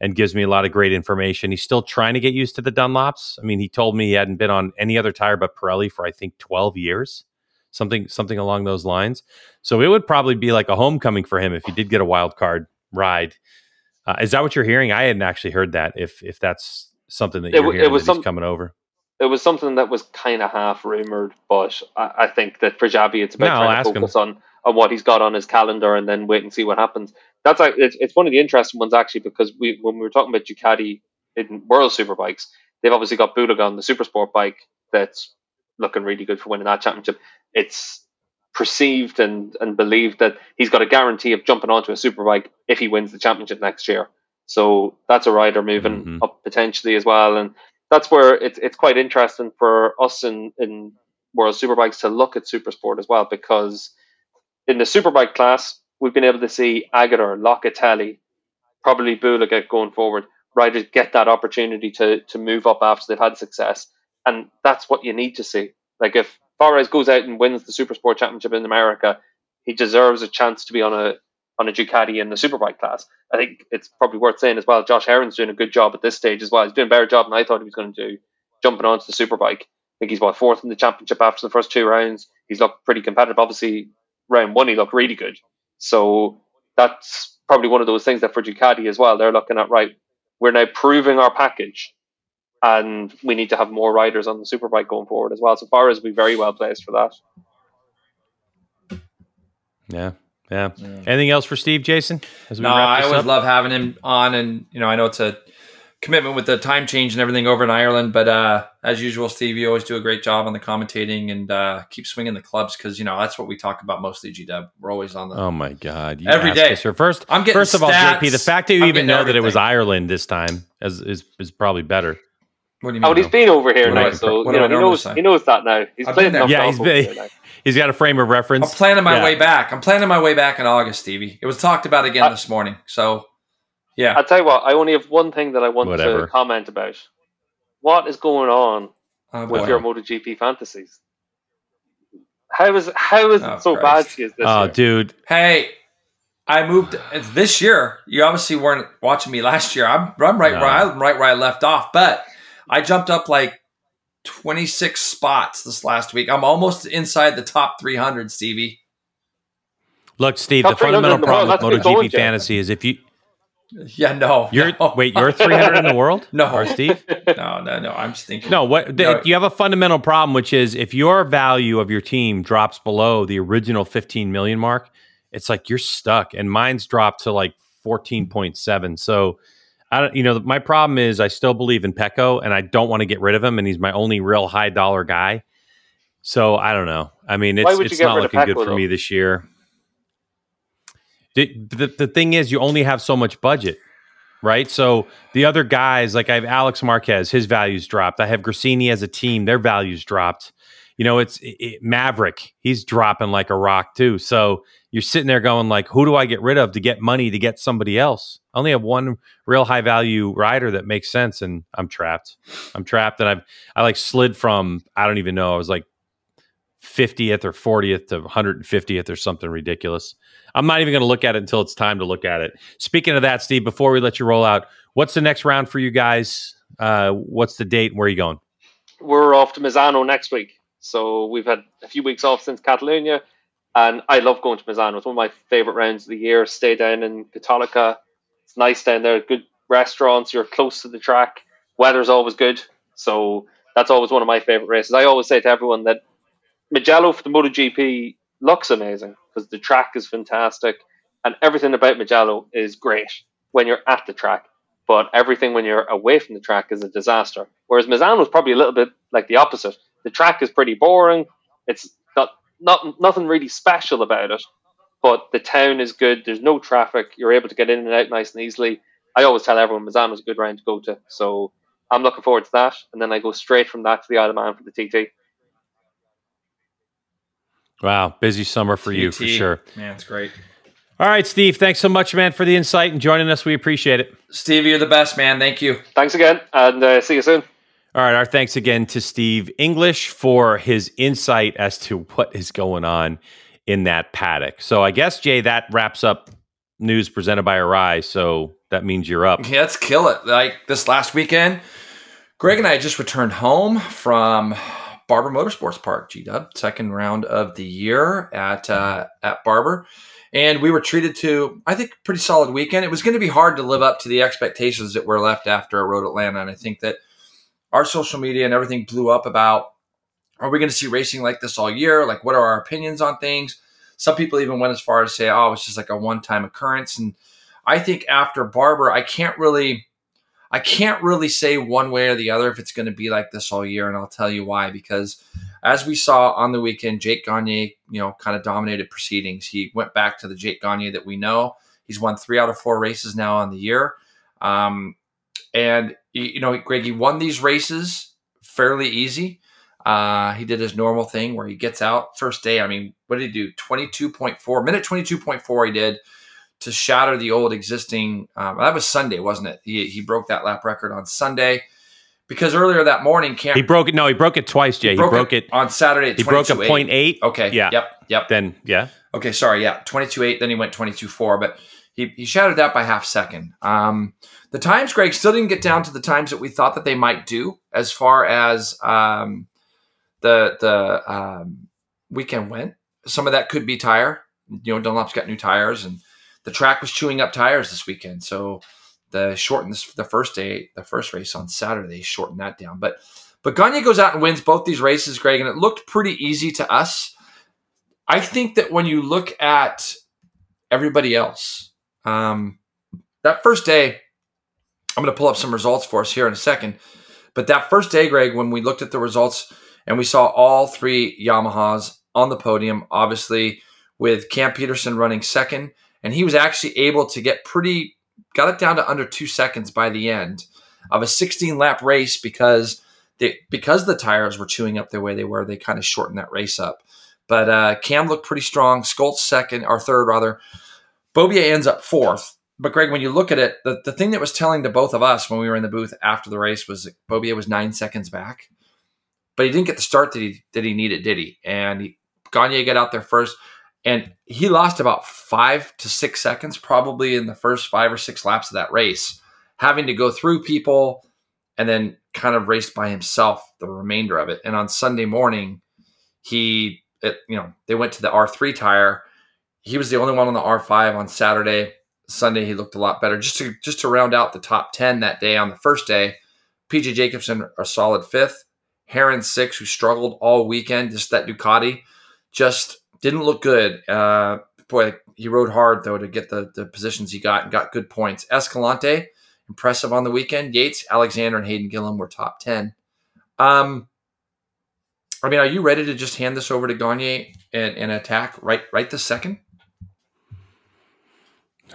and gives me a lot of great information. He's still trying to get used to the Dunlops. I mean, he told me he hadn't been on any other tire but Pirelli for I think 12 years, something something along those lines. So it would probably be like a homecoming for him if he did get a wild card ride. Uh, is that what you're hearing? I hadn't actually heard that. If if that's something that you're it, it was some, coming over it was something that was kind of half rumored, but I, I, think that for Javi, it's about no, trying to focus on, on what he's got on his calendar and then wait and see what happens. That's it's, it's one of the interesting ones actually because we when we were talking about Ducati in World Superbikes, they've obviously got Budogan, the Super Sport bike, that's looking really good for winning that championship. It's perceived and, and believed that he's got a guarantee of jumping onto a superbike if he wins the championship next year. So that's a rider moving Mhm. up potentially as well. And that's where it's it's quite interesting for us in, in World Superbikes to look at Supersport as well, because in the Superbike class, we've been able to see Aegerter, Locatelli, probably Bulega going forward, riders get that opportunity to to move up after they've had success. And that's what you need to see. Like if Forés goes out and wins the Supersport Championship in America, he deserves a chance to be on a on a Ducati in the Superbike class. I think it's probably worth saying as well. Josh Herrin's doing a good job at this stage as well. He's doing a better job than I thought he was going to do, jumping onto the Superbike. I think he's what fourth in the championship after the first two rounds. He's looked pretty competitive. Obviously, round one he looked really good. So that's probably one of those things that for Ducati as well, they're looking at right. We're now proving our package, and we need to have more riders on the Superbike going forward as well. So far as we very well placed for that. Yeah. Yeah. Anything else for Steve, Jason? As we No, wrap I always up? love having him on, and you know, I know it's a commitment with the time change and everything over in Ireland, but uh, as usual, Steve, you always do a great job on the commentating and uh, keep swinging the clubs because you know that's what we talk about mostly. G Dub, we're always on the. Oh my God! You Every ask day. us here. First, I'm getting first of all, stats. JP, the fact that you I'm even getting know that it was. Ireland this time is is, is probably better. What do you mean? Oh, but he's been over here What now, I- so you know he knows say? he knows that now. He's I've played enough Yeah, golf he's over been- here now. He's got a frame of reference. I'm planning my Yeah. way back. I'm planning my way back in August, Stevie. It was talked about again I- this morning. So, yeah. I'll tell you what. I only have one thing that I want Whatever. to comment about. What is going on Oh, with boy. your MotoGP fantasies? How is how is Oh, it so Christ. bad to you this Oh, year? dude. Hey, I moved it's this year. You obviously weren't watching me last year. I'm, I'm right No. where I, I'm right where I left off, but I jumped up like 26 spots this last week. I'm almost inside the top 300, Stevie. Look, Steve. Top the fundamental 300 the problem with that's good MotoGP Jeff. fantasy is if you Yeah, no. you're no. wait, you're 300 in the world. No. or Steve. no, no, no. I'm just thinking. No, what the, No. you have a fundamental problem, which is if your value of your team drops below the original 15 million mark, it's like you're stuck. And mine's dropped to like 14.7. So I don't, you know, my problem is I still believe in Pecco, and I don't want to get rid of him, and he's my only real high dollar guy. So I don't know. I mean, it's it's not looking good for though? me this year. The, the the thing is, you only have so much budget right? So the other guys, like I have Alex Marquez, his values dropped. I have Gresini as a team, their values dropped. You know, it's it, Maverick, he's dropping like a rock too. So you're sitting there going like, who do I get rid of to get money to get somebody else? I only have one real high value rider that makes sense, and I'm trapped. I'm trapped, and I've I like slid from I don't even know. I was like 50th or 40th to 150th or something ridiculous. I'm not even going to look at it until it's time to look at it. Speaking of that, Steve, before we let you roll out, what's the next round for you guys? Uh, what's the date? Where are you going? We're off to Misano next week, so we've had a few weeks off since Catalonia, and I love going to Misano. It's one of my favorite rounds of the year. Stay down in Cattolica. It's nice down there. Good restaurants. You're close to the track. Weather's always good, so that's always one of my favorite races. I always say to everyone that Mugello for the MotoGP looks amazing because the track is fantastic and everything about Mugello is great when you're at the track, but everything when you're away from the track is a disaster. Whereas Misano is probably a little bit like the opposite. The track is pretty boring. It's got not nothing really special about it, but the town is good. There's no traffic. You're able to get in and out nice and easily. I always tell everyone Misano's a good round to go to, so I'm looking forward to that. And then I go straight from that to the Isle of Man for the TT. Wow, busy summer for you for sure. Man, it's great. All right, Steve, thanks so much, man, for the insight and joining us. We appreciate it. Stevie, you're the best, man. Thank you. Thanks again, and uh, see you soon. All right, our thanks again to Steve English for his insight as to what is going on in that paddock. So I guess Jay, that wraps up news presented by Arai. So that means you're up. Yeah, let's kill it. Like this last weekend, Greg and I just returned home from Barber Motorsports Park, G Dub, second round of the year at uh, at Barber, and we were treated to I think pretty solid weekend. It was going to be hard to live up to the expectations that were left after I rode Atlanta, and I think that our social media and everything blew up about are we going to see racing like this all year? Like, what are our opinions on things? Some people even went as far as say, "Oh, it's just like a one-time occurrence." And I think after Barber, I can't really, I can't really say one way or the other if it's going to be like this all year, and I'll tell you why. Because as we saw on the weekend, Jake Gagne, you know, kind of dominated proceedings. He went back to the Jake Gagne that we know. He's won three out of four races now on the year. Um, and, you know, Greg, he won these races fairly easy. Uh, he did his normal thing where he gets out first day. I mean, what did he do? 22.4, minute 22.4 he did to shatter the old existing. Um, that was Sunday, wasn't it? He, he broke that lap record on Sunday because earlier that morning, Cam. He broke it. No, he broke it twice, Jay. He broke, he broke it, it, on Saturday. he broke a point eight. Okay. Yeah. Yep. Yep. Then yeah. Okay. Sorry. Yeah. Twenty two eight. Then he went twenty two four. But he he shattered that by half second. Um, the times, Greg, still didn't get down to the times that we thought that they might do as far as um, the the um, weekend went. Some of that could be tire. You know, Dunlop's got new tires, and the track was chewing up tires this weekend. So the shortened the first day, the first race on Saturday, shortened that down. But but Gagne goes out and wins both these races, Greg, and it looked pretty easy to us. I think that when you look at everybody else, um, that first day, I'm going to pull up some results for us here in a second. But that first day, Greg, when we looked at the results and we saw all three Yamahas on the podium, obviously with Cam Petersen running second, and he was actually able to get pretty got it down to under two seconds by the end of a 16 lap race because they because the tires were chewing up the way they were. They kind of shortened that race up. But uh, Cam looked pretty strong. Scholtz second or third rather. Beaubier ends up fourth. But Greg, when you look at it, the, the thing that was telling to both of us when we were in the booth after the race was that Beaubier was nine seconds back, but he didn't get the start that he that he needed, did he? And he, Gagne got out there first. And he lost about five to six seconds, probably in the first five or six laps of that race, having to go through people and then kind of raced by himself the remainder of it. And on Sunday morning, he, it, you know, they went to the R3 tire. He was the only one on the R5 on Saturday. Sunday, he looked a lot better. Just to just to round out the top ten that day on the first day, PJ Jacobsen a solid fifth, Herrin six, who struggled all weekend. Just that Ducati, just didn't look good. Uh, boy, he rode hard though to get the, the positions he got and got good points. Escalante, impressive on the weekend. Yates, Alexander, and Hayden Gillim were top ten. Um, I mean, are you ready to just hand this over to Gagne and, and Attack right right this second?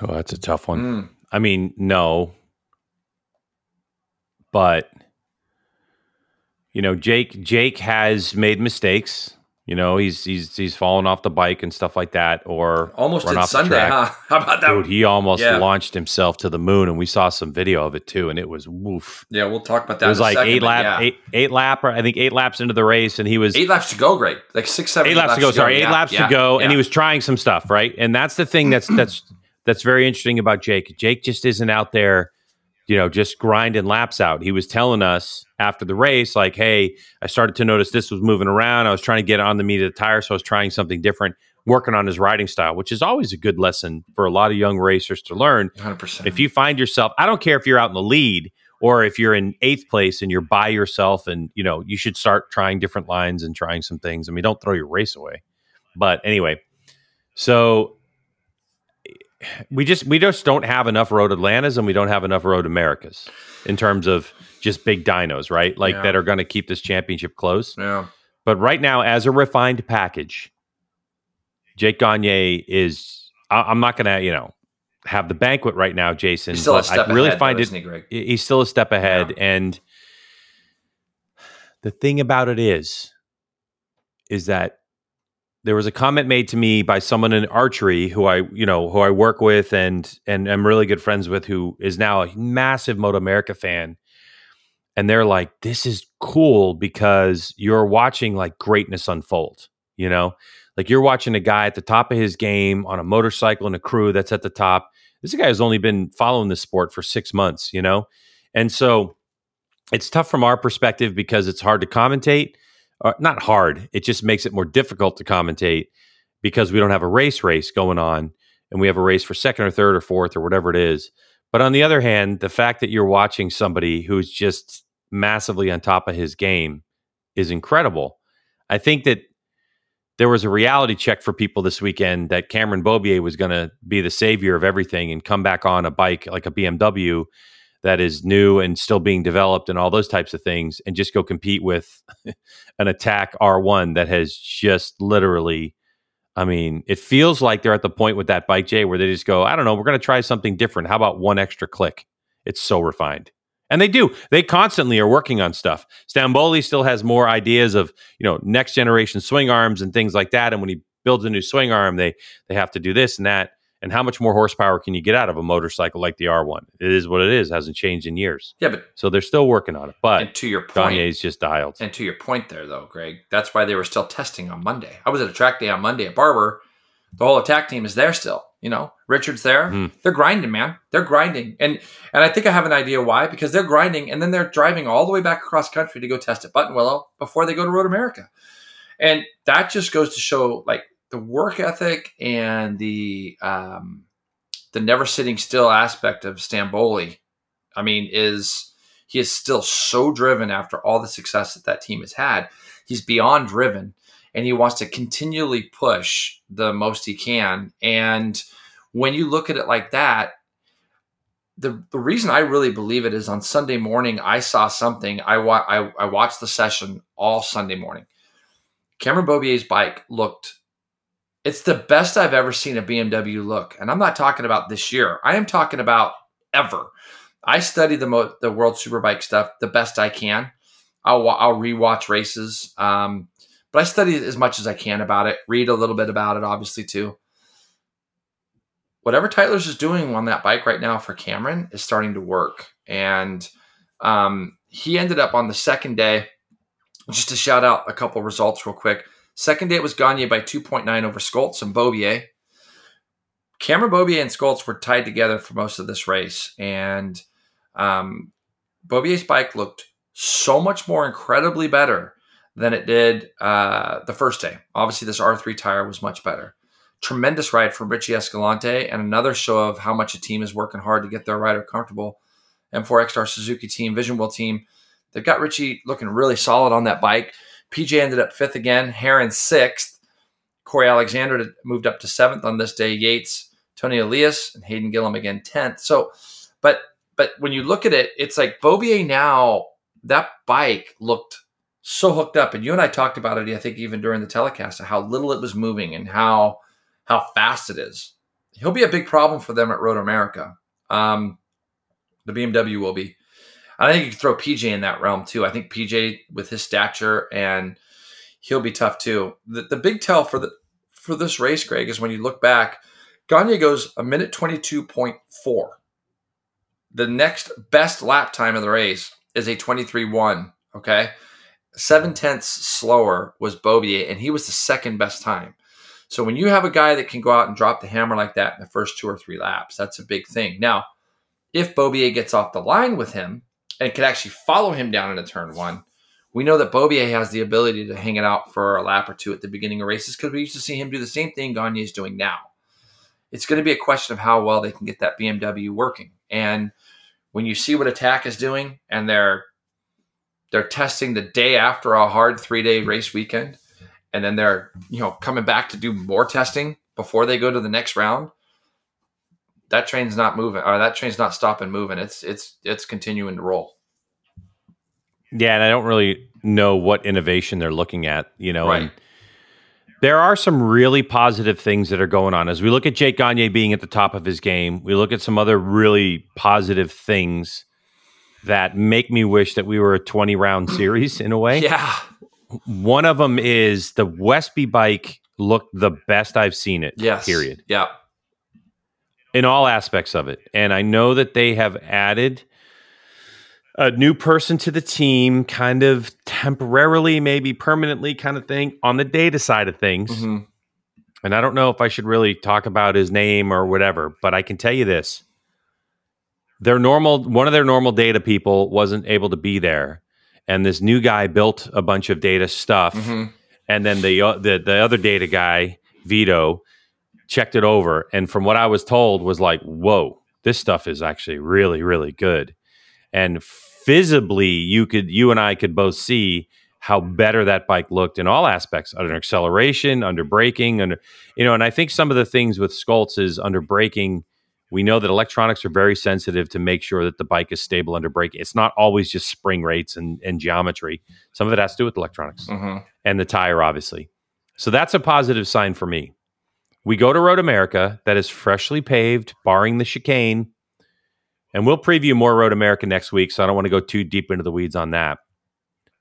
Oh, that's a tough one. Mm. I mean, no, but you know, Jake Jake has made mistakes. You know, he's he's he's fallen off the bike and stuff like that, or almost run off Sunday. Huh? How about that? Dude, he almost yeah. launched himself to the moon, and we saw some video of it too, and it was woof. Yeah, we'll talk about that. It was like second, eight lap, yeah. eight eight lap, I think eight laps into the race, and he was eight laps to go. Great, like six, seven, eight, eight laps, laps, to go. Sorry, eight yeah, laps to go, and he was trying some stuff, right? And that's the thing that's that's that's very interesting about Jake. Jake just isn't out there you know, just grinding laps out. He was telling us after the race, like, hey, I started to notice this was moving around. I was trying to get on the meat of the tire, so I was trying something different, working on his riding style, which is always a good lesson for a lot of young racers to learn. 100%. If you find yourself, I don't care if you're out in the lead or if you're in eighth place and you're by yourself and, you know, you should start trying different lines and trying some things. I mean, don't throw your race away. But anyway, so we just we just don't have enough road Atlantas and we don't have enough road Americas in terms of just big dinos, right? Like yeah. that are going to keep this championship close. Yeah. But right now, as a refined package, Jake Gagne is. I, am not going to, you know, have the banquet right now, Jason. He's still a step I really ahead, find though, it. He, he's still a step ahead, yeah. and the thing about it is, is that there was a comment made to me by someone in archery who I, you know, who I work with and and I'm really good friends with, who is now a massive Moto America fan. And they're like, "This is cool because you're watching like greatness unfold." You know, like you're watching a guy at the top of his game on a motorcycle and a crew that's at the top. This guy has only been following the sport for six months. You know, and so it's tough from our perspective because it's hard to commentate not hard. It just makes it more difficult to commentate because we don't have a race race going on and we have a race for second or third or fourth or whatever it is. But on the other hand, the fact that you're watching somebody who's just massively on top of his game is incredible. I think that there was a reality check for people this weekend that Cameron Beaubier was going to be the savior of everything and come back on a bike like a BMW that is new and still being developed and all those types of things and just go compete with an Attack R1 that has just literally I mean, it feels like they're at the point with that bike J where they just go, I don't know, we're going to try something different. How about one extra click? It's so refined. And they do. They constantly are working on stuff. Stanboli still has more ideas of, you know, next generation swing arms and things like that. And when he builds a new swing arm, they they have to do this and that and how much more horsepower can you get out of a motorcycle like the R1? It is what it is. Hasn't changed in years. Yeah, but so they're still working on it. But and to your point, Gagne's just dialed. And to your point there, though, Greg, that's why they were still testing on Monday. I was at a track day on Monday at Barber. The whole Attack team is there still. You know, Richard's there. Mm. They're grinding, man. They're grinding, and and I think I have an idea why because they're grinding, and then they're driving all the way back across country to go test at Buttonwillow before they go to Road America, and that just goes to show like the work ethic and the um, the never sitting still aspect of Stanboli, I mean, is he is still so driven after all the success that that team has had. He's beyond driven and he wants to continually push the most he can. And when you look at it like that, the, the reason I really believe it is on Sunday morning, I saw something. I, wa- I, I watched the session all Sunday morning. Cameron Beaubier's bike looked it's the best I've ever seen a BMW look. And I'm not talking about this year. I am talking about ever. I study the mo- the World Superbike stuff the best I can. I'll I'll rewatch races, um, but I study as much as I can about it. Read a little bit about it, obviously too. Whatever Tytler's is doing on that bike right now for Cameron is starting to work, and um, he ended up on the second day. Just to shout out a couple results real quick. Second day, it was Gagne by 2.9 over Scholtz and Beaubier. Cameron Beaubier and Scholtz were tied together for most of this race, and um, Beaubier's bike looked so much more incredibly better than it did uh, the first day. Obviously, this R3 tire was much better. Tremendous ride from Richie Escalante, and another show of how much a team is working hard to get their rider comfortable. M4 ECSTAR Suzuki team, Vision Wheel team, they've got Richie looking really solid on that bike. PJ ended up fifth again. Herrin sixth. Corey Alexander moved up to seventh on this day. Yates, Tony Elias, and Hayden Gillim again tenth. So, but but when you look at it, it's like Beaubier now. That bike looked so hooked up, and you and I talked about it. I think even during the telecast, how little it was moving and how how fast it is. He'll be a big problem for them at Road America. Um, the BMW will be. I think you can throw PJ in that realm too. I think PJ with his stature and he'll be tough too. The, the big tell for the for this race, Greg, is when you look back, Gagne goes a minute twenty two point four. The next best lap time of the race is a twenty three one. Okay, seven tenths slower was Beaubier, and he was the second best time. So when you have a guy that can go out and drop the hammer like that in the first two or three laps, that's a big thing. Now, if Beaubier gets off the line with him and could actually follow him down into turn one. We know that Beaubier has the ability to hang it out for a lap or two at the beginning of races because we used to see him do the same thing Gagne is doing now. It's going to be a question of how well they can get that BMW working. And when you see what Attack is doing and they're they're testing the day after a hard three day race weekend, and then they're you know coming back to do more testing before they go to the next round that train's not moving or that train's not stopping moving. It's it's it's continuing to roll. Yeah and i don't really know what innovation they're looking at you know right. and there are some really positive things that are going on. As we look at jake gagne being at the top of his game we look at some other really positive things that make me wish that we were a 20 round series in a way. Yeah. One of them is the westby bike looked the best i've seen it yes. period. Yeah in all aspects of it. And I know that they have added a new person to the team, kind of temporarily, maybe permanently, kind of thing on the data side of things. Mm-hmm. And I don't know if I should really talk about his name or whatever, but I can tell you this. Their normal, one of their normal data people wasn't able to be there. And this new guy built a bunch of data stuff. Mm-hmm. And then the, uh, the, the other data guy, Vito, checked it over and from what i was told was like whoa this stuff is actually really really good and visibly you could you and i could both see how better that bike looked in all aspects under acceleration under braking under you know and i think some of the things with Scholtz is under braking We know that electronics are very sensitive to make sure that the bike is stable under brake. It's not always just spring rates and, and geometry. Some of it has to do with electronics hmm and the tire, obviously. So that's a positive sign for me. We go to Road America that is freshly paved, barring the chicane. And we'll preview more Road America next week. So I don't want to go too deep into the weeds on that.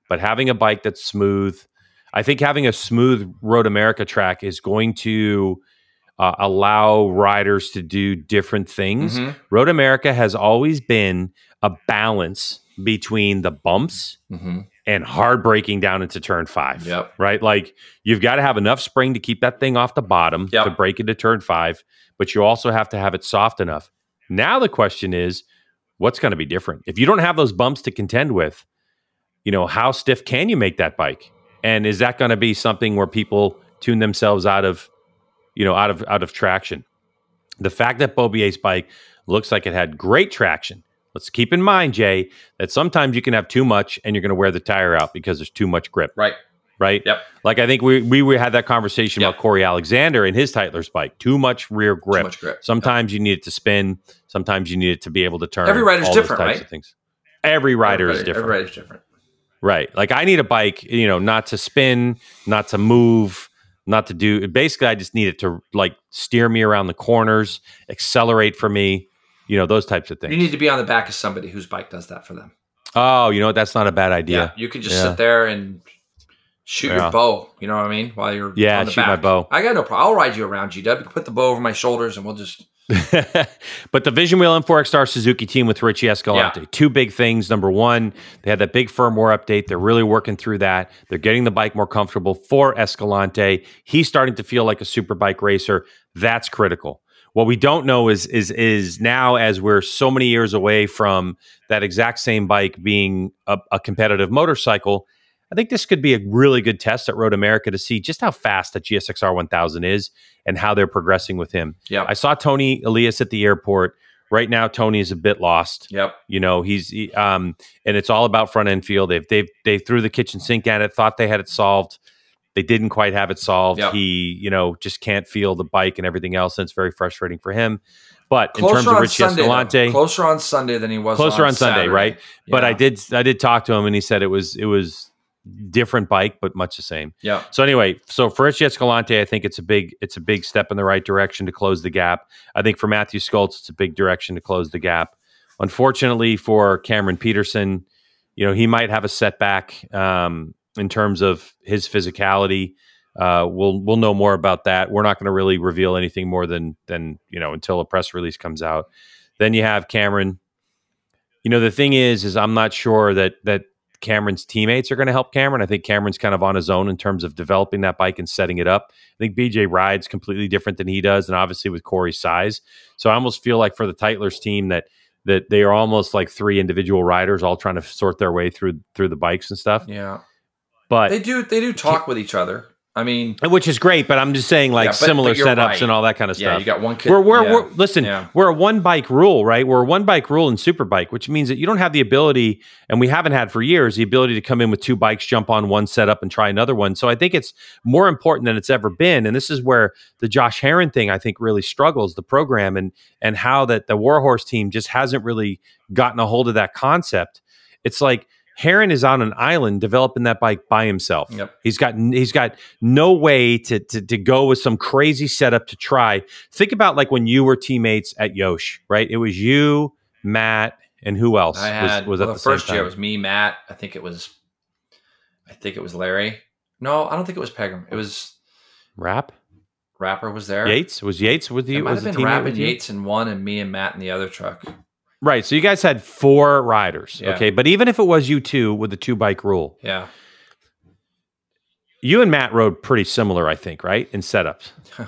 But having a bike that's smooth, I think having a smooth Road America track is going to uh, allow riders to do different things. Mhm. Road America has always been a balance between the bumps hmm and hard braking down into turn five. Yep. Right. Like you've got to have enough spring to keep that thing off the bottom Yep. to break into turn five, but you also have to have it soft enough. Now the question is, what's going to be different? If you don't have those bumps to contend with, you know, how stiff can you make that bike? And is that going to be something where people tune themselves out of, you know, out of out of traction? The fact that Beaubier's bike looks like it had great traction. Let's keep in mind, Jay, that sometimes you can have too much and you're going to wear the tire out because there's too much grip, Right. right? Yep. Like I think we we, we had that conversation Yep. about Corey Alexander and his Tytler's bike. Too much rear grip. Too much grip. Sometimes you need it to spin. Sometimes you need it to be able to turn. Every rider's different, right? Of things. Every rider is different. Every rider's different. Right. Like I need a bike, you know, not to spin, not to move, not to do basically I just need it to like steer me around the corners, accelerate for me, you know, those types of things. You need to be on the back of somebody whose bike does that for them. oh, you know what? That's not a bad idea. You could just Yeah. sit there and shoot Yeah. your bow. You know what I mean? While you're Yeah, on the shoot my bow. I got no problem. I'll ride you around, GW. Put the bow over my shoulders, and we'll just but the Vision Wheel M4 ECSTAR Suzuki team with Richie Escalante, Yeah. two big things. Number one, they had that big firmware update. They're really working through that. They're getting the bike more comfortable for Escalante. He's starting to feel like a super bike racer. That's critical. What we don't know is is is now as we're so many years away from that exact same bike being a, a competitive motorcycle. I think this could be a really good test at Road America to see just how fast that GSXR 1000 is and how they're progressing with him. Yeah, I saw Tony Elias at the airport. Right now, Tony is a bit lost. Yep. You know, he's he, um, and it's all about front end feel. They've they've they threw the kitchen sink at it, thought they had it solved. They didn't quite have it solved. Yep. He, you know, just can't feel the bike and everything else, and it's very frustrating for him. But in terms of on Richie Sunday. though. Escalante, Closer on Sunday than he was closer on, Sunday, Saturday. right? But I did I did talk to him, and he said it was it was different bike, but much the same. Yeah. So anyway, so for Richie Escalante, I think it's a big it's a big step in the right direction to close the gap. I think for Matthew Scholtz, it's a big direction to close the gap. Unfortunately for Cameron Petersen, you know he might have a setback um, in terms of his physicality. Uh, we'll we'll know more about that. We're not going to really reveal anything more than than you know until a press release comes out. Then you have Cameron. You know the thing is, is I'm not sure that that Cameron's teammates are going to help Cameron. I think Cameron's kind of on his own in terms of developing that bike and setting it up. I think PJ rides completely different than he does, and obviously with Corey's size. So I almost feel like for the Tytler's team that that they are almost like three individual riders all trying to sort their way through through the bikes and stuff. Yeah. But They do. They do talk with each other. I mean, which is great, but I'm just saying like Yeah, but- similar but setups right. and all that kind of yeah, stuff. you got one kid. we're, we're, yeah. we're listen, Yeah. we're a one bike rule, right? We're a one bike rule in Superbike, which means that you don't have the ability, and we haven't had for years, the ability to come in with two bikes, jump on one setup, and try another one. So I think it's more important than it's ever been. And this is where the Josh Herrin thing I think really struggles, the program and and how that the Warhorse team just hasn't really gotten a hold of that concept. It's like Herrin is on an island developing that bike by himself. Yep. He's got he's got no way to, to to go with some crazy setup to try. Think about like when you were teammates at Yosh, right? It was you, Matt, and who else I had was, was well, the, the, first year. It was me, Matt. I think it was. I think it was Larry. No, I don't think it was Pegram. It was Rapp Rapper was there. Yates was Yates with you. It might Was have been Rapp and? Yates in one, and me and Matt in the other truck. Right. So you guys had four riders. Yeah. Okay, but even if it was you two with the two bike rule, Yeah, you and Matt rode pretty similar, I think, right? In setups.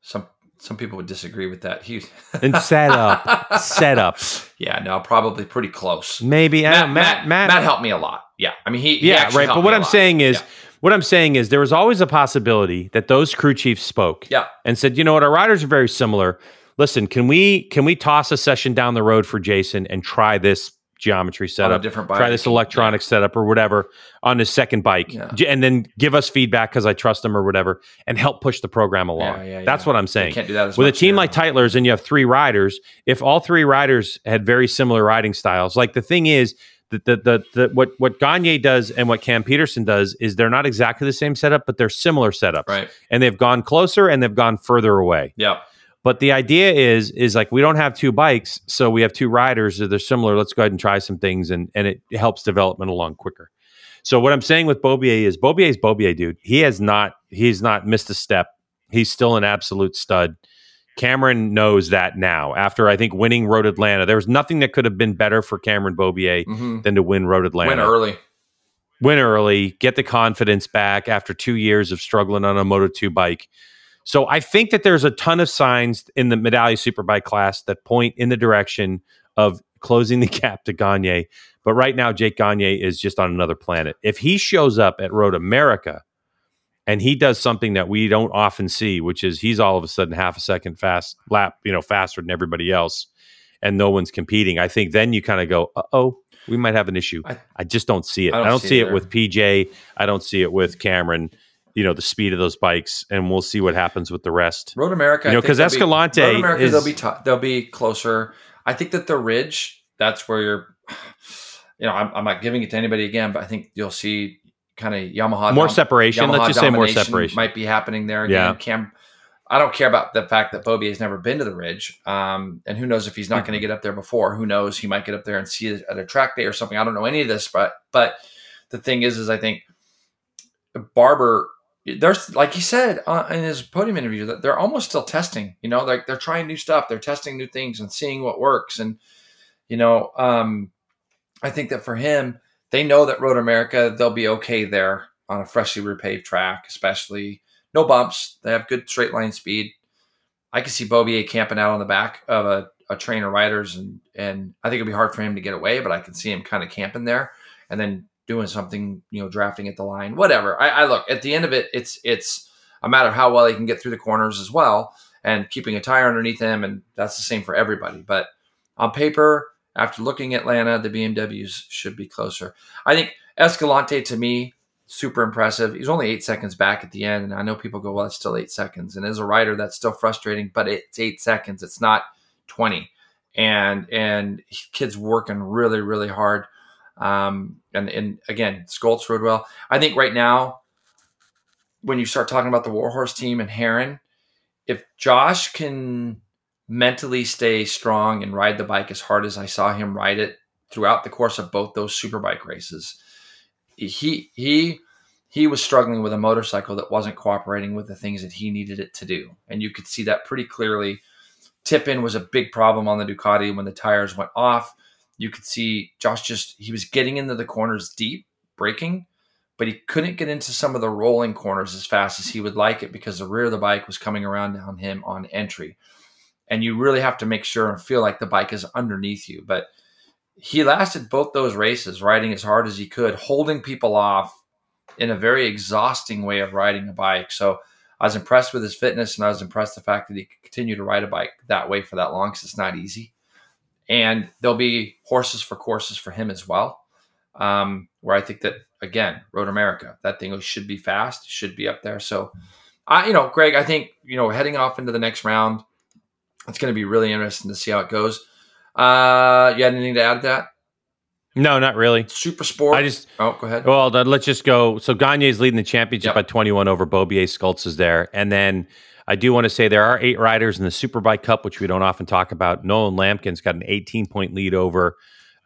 some some people would disagree with that. He In setup, setups. Yeah, no, probably pretty close. Maybe Matt, know, Matt, Matt, Matt helped me a lot. Yeah, I mean he. he yeah, right. But what I'm lot. saying is, Yeah. what I'm saying is, there was always a possibility that those crew chiefs spoke yeah, and said, you know what, our riders are very similar. Listen, can we can we toss a session down the road for Jason and try this geometry setup. different bike. Try this electronic setup or whatever on his second bike, Yeah. And then give us feedback because I trust him or whatever, and help push the program along. Yeah, yeah, That's yeah. what I'm You saying. can't do that With a team now. like Tytler's and you have three riders, if all three riders had very similar riding styles, like the thing is that the, the, the what what Gagne does and what Cam Petersen does is they're not exactly the same setup, but they're similar setups, right. and they've gone closer and they've gone further away. Yeah. But the idea is is like we don't have two bikes, so we have two riders that they're similar. Let's go ahead and try some things, and and it helps development along quicker. So what I'm saying with Beaubier is Beaubier's Beaubier, dude. He has not he's not missed a step. He's still an absolute stud. Cameron knows that now. After I think winning Road Atlanta, there was nothing that could have been better for Cameron Beaubier hmm than to win Road Atlanta Win early. win early, get the confidence back after two years of struggling on a Moto 2 bike. So I think that there's a ton of signs in the Medallia Superbike class that point in the direction of closing the gap to Gagne. But right now, Jake Gagne is just on another planet. If he shows up at Road America and he does something that we don't often see, which is he's all of a sudden half a second fast lap, you know, faster than everybody else, and no one's competing, I think then you kind of go, uh oh, we might have an issue. I, I- just don't see it. I I don't don't, see see it it with PJ. I don't see it with Cameron. You know the speed of those bikes, and we'll see what happens with the rest. Road America, You know, because they'll be- Escalante Road America, is- they'll be t- they'll be closer. I think that the Ridge, that's where you're. You know, I'm, I'm not giving it to anybody again, but I think you'll see kind of Yamaha More dom- separation. Yamaha Let's just say more separation. might be happening there again. Yeah. Cam, I don't care about the fact that Bobby has never been to the Ridge, um, and who knows if he's not Mm-hmm. going to get up there before. Who knows? He might get up there and see it at a track day or something. I don't know any of this, but but the thing is, is I think Barber. There's like he said uh, in his podium interview that they're almost still testing. You know, like they're trying new stuff, they're testing new things and seeing what works. And you know, um, I think that for him, they know that Road America they'll be okay there on a freshly repaved track, especially no bumps. They have good straight line speed. I can see Beaubier camping out on the back of a, a train of riders, and and I think it'd be hard for him to get away, but I can see him kind of camping there, and then doing something, you know, drafting at the line, whatever. I, I look at the end of it, it's it's a matter of how well he can get through the corners as well, and keeping a tire underneath him, and that's the same for everybody. But on paper, after looking at Atlanta, the BMWs should be closer. I think Escalante to me, super impressive. He's only eight seconds back at the end, and I know people go, "Well, it's still eight seconds." And as a rider, that's still frustrating, but it's eight seconds. It's not twenty. And and kids working really really hard. Um, and and again, Scholtz rode well. I think right now, when you start talking about the Warhorse team and Herrin, if Josh can mentally stay strong and ride the bike as hard as I saw him ride it throughout the course of both those superbike races. He he he was struggling with a motorcycle that wasn't cooperating with the things that he needed it to do. And you could see that pretty clearly. Tip in was a big problem on the Ducati when the tires went off. You could see Josh just he was getting into the corners deep, breaking, but he couldn't get into some of the rolling corners as fast as he would like it because the rear of the bike was coming around on him on entry and you really have to make sure and feel like the bike is underneath you. But he lasted both those races riding as hard as he could, holding people off in a very exhausting way of riding a bike. So I was impressed with his fitness and I was impressed the fact that he could continue to ride a bike that way for that long because it's not easy. And there'll be horses for courses for him as well. Um, where I think that again, Road America, that thing should be fast, should be up there. So I, you know, Greg, I think, you know, heading off into the next round, it's going to be really interesting to see how it goes. Uh, you had anything to add to that? No, not really. Super Sport. I just oh, go ahead. well, let's just go. So Gagne's leading the championship Yep. by 21 over Beaubier. Scholtz is there, and then I do want to say there are eight riders in the Superbike Cup, which we don't often talk about. Nolan Lampkin's got an 18 point lead over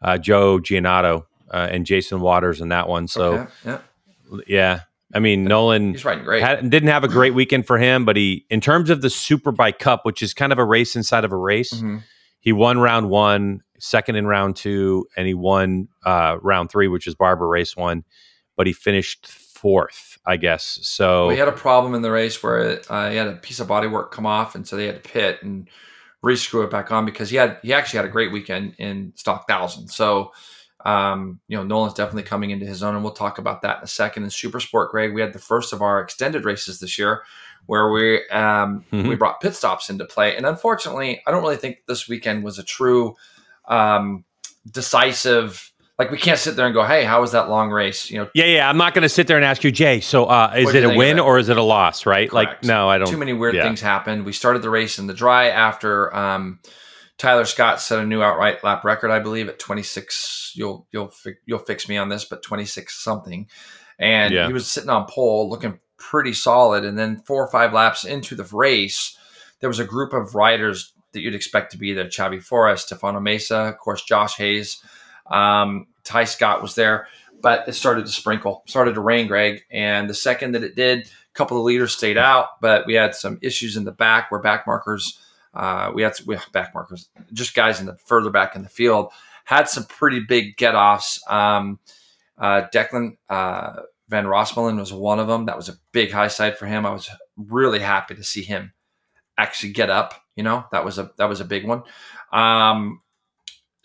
uh, Joe Giannotto uh, and Jason Waters in that one. So Okay, yeah, yeah, I mean Nolan he's riding great. had, didn't have a great weekend for him, but he, in terms of the Superbike Cup, which is kind of a race inside of a race, Mhm. he won round one, second in round two, and he won uh, round three, which is Barber race one, but he finished fourth, I guess. So We had a problem in the race where uh, he had a piece of bodywork come off, and so they had to pit and rescrew it back on because he had he actually had a great weekend in stock thousand. So. Um, you know, Nolan's definitely coming into his own, and we'll talk about that in a second. In Super Sport, Greg, we had the first of our extended races this year, where we um, Mhm. we brought pit stops into play. And unfortunately, I don't really think this weekend was a true um, decisive. Like we can't sit there and go, "Hey, how was that long race?" You know, Yeah, yeah. I'm not going to sit there and ask you, Jay. So, uh, is it a win or is it a loss? Right? Like, no, I don't. too many weird yeah. things happened. We started the race in the dry after um, Tyler Scott set a new outright lap record, I believe, at 26. You'll you'll fi- you'll fix me on this, but 26 something, and Yeah. he was sitting on pole, looking pretty solid. And then four or five laps into the race, there was a group of riders that you'd expect to be there: Xavi Forés, Stefano Mesa, of course, Josh Hayes, um, Ty Scott was there. But it started to sprinkle, started to rain, Greg. And the second that it did, a couple of leaders stayed out, but we had some issues in the back where back markers, uh, we had we have back markers, just guys in the further back in the field had some pretty big get offs. Um, uh, Declan uh, Van Rossmalen was one of them. That was a big high side for him. I was really happy to see him actually get up. You know, that was a that was a big one. Um,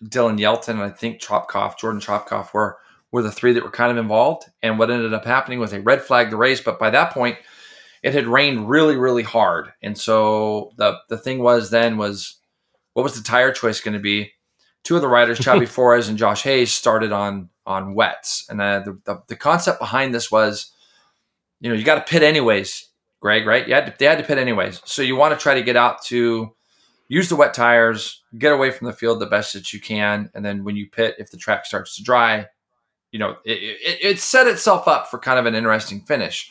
Dylan Yelton and I think Tropkoff, Jordan Tropkoff were were the three that were kind of involved. And what ended up happening was they red flagged the race, but by that point, it had rained really, really hard. And so the the thing was then was what was the tire choice going to be? Two of the riders, Xavi Forés and Josh Hayes, started on on wets, and uh, the, the the concept behind this was, you know, you got to pit anyways, Greg. Right? You had to, they had to pit anyways, so you want to try to get out to use the wet tires, get away from the field the best that you can, and then when you pit, if the track starts to dry, you know, it, it, it set itself up for kind of an interesting finish.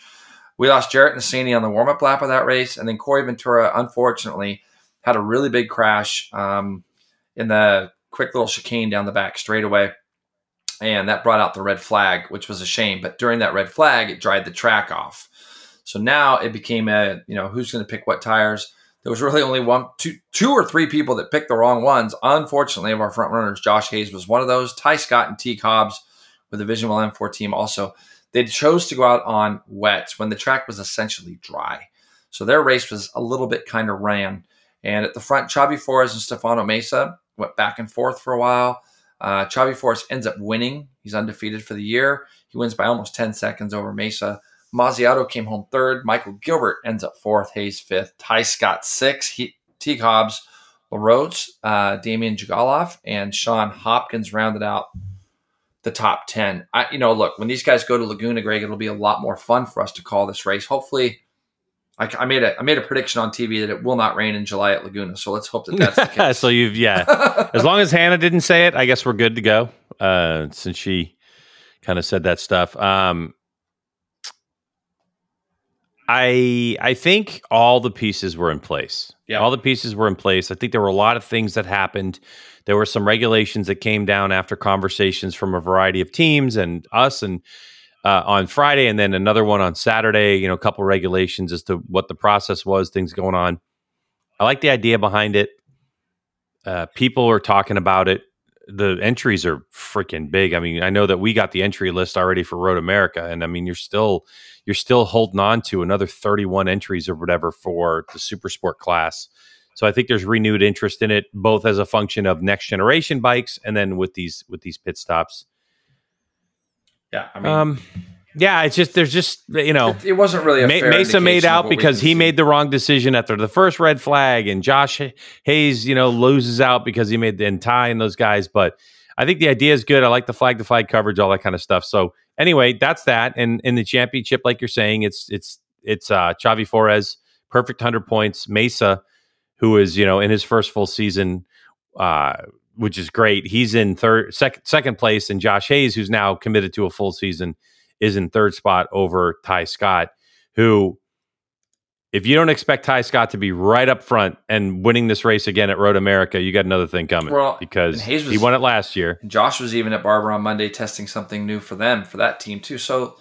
We lost Jarrett Nassaney on the warm up lap of that race, and then Corey Ventura, unfortunately, had a really big crash um, in the quick little chicane down the back straightaway, and that brought out the red flag, which was a shame. But during that red flag, it dried the track off. So now it became a you know who's going to pick what tires. There was really only one, two, two or three people that picked the wrong ones. Unfortunately, of our front runners, Josh Hayes was one of those. Ty Scott and Teagg Hobbs with the Vision Wheel M4 team also they chose to go out on wets when the track was essentially dry. So their race was a little bit kind of ran. And at the front, Xavi Forés and Stefano Mesa went back and forth for a while. Uh, Xavi Forés ends up winning. He's undefeated for the year. He wins by almost 10 seconds over Mesa. Mazziotto came home third. Michael Gilbert ends up fourth. Hayes fifth. Ty Scott sixth. He, Teagg Hobbs, LaRoche, uh, Damian Jigalov, and Sean Hopkins rounded out the top 10. I, you know, look, when these guys go to Laguna, Greg, it'll be a lot more fun for us to call this race. Hopefully, I, I made a I made a prediction on TV that it will not rain in July at Laguna. So let's hope that that's the case. so you've yeah. As long as Hannah didn't say it, I guess we're good to go. Uh, since she kind of said that stuff. Um, I I think all the pieces were in place. Yeah. All the pieces were in place. I think there were a lot of things that happened. There were some regulations that came down after conversations from a variety of teams and us and uh, on Friday, and then another one on Saturday. You know, a couple regulations as to what the process was, things going on. I like the idea behind it. Uh, people are talking about it. The entries are freaking big. I mean, I know that we got the entry list already for Road America, and I mean, you're still you're still holding on to another 31 entries or whatever for the super sport class. So I think there's renewed interest in it, both as a function of next generation bikes, and then with these with these pit stops. yeah, I mean, Um, yeah, it's just there's just you know it, it wasn't really a Ma- fair Mesa made out because he see. made the wrong decision after the first red flag, and Josh Hayes, you know, loses out because he made the and Ty and those guys. But I think the idea is good. I like the flag to flag coverage, all that kind of stuff. So anyway, that's that. And in the championship, like you're saying, it's it's it's uh Xavi Forés, perfect hundred points. Mesa, who is you know in his first full season, uh, which is great. He's in third, second, second place, and Josh Hayes, who's now committed to a full season, is in third spot over Ty Scott, who. If you don't expect Ty Scott to be right up front and winning this race again at Road America, you got another thing coming Well, because Hayes he won it last year. Josh was even at Barber on Monday testing something new for them for that team too. So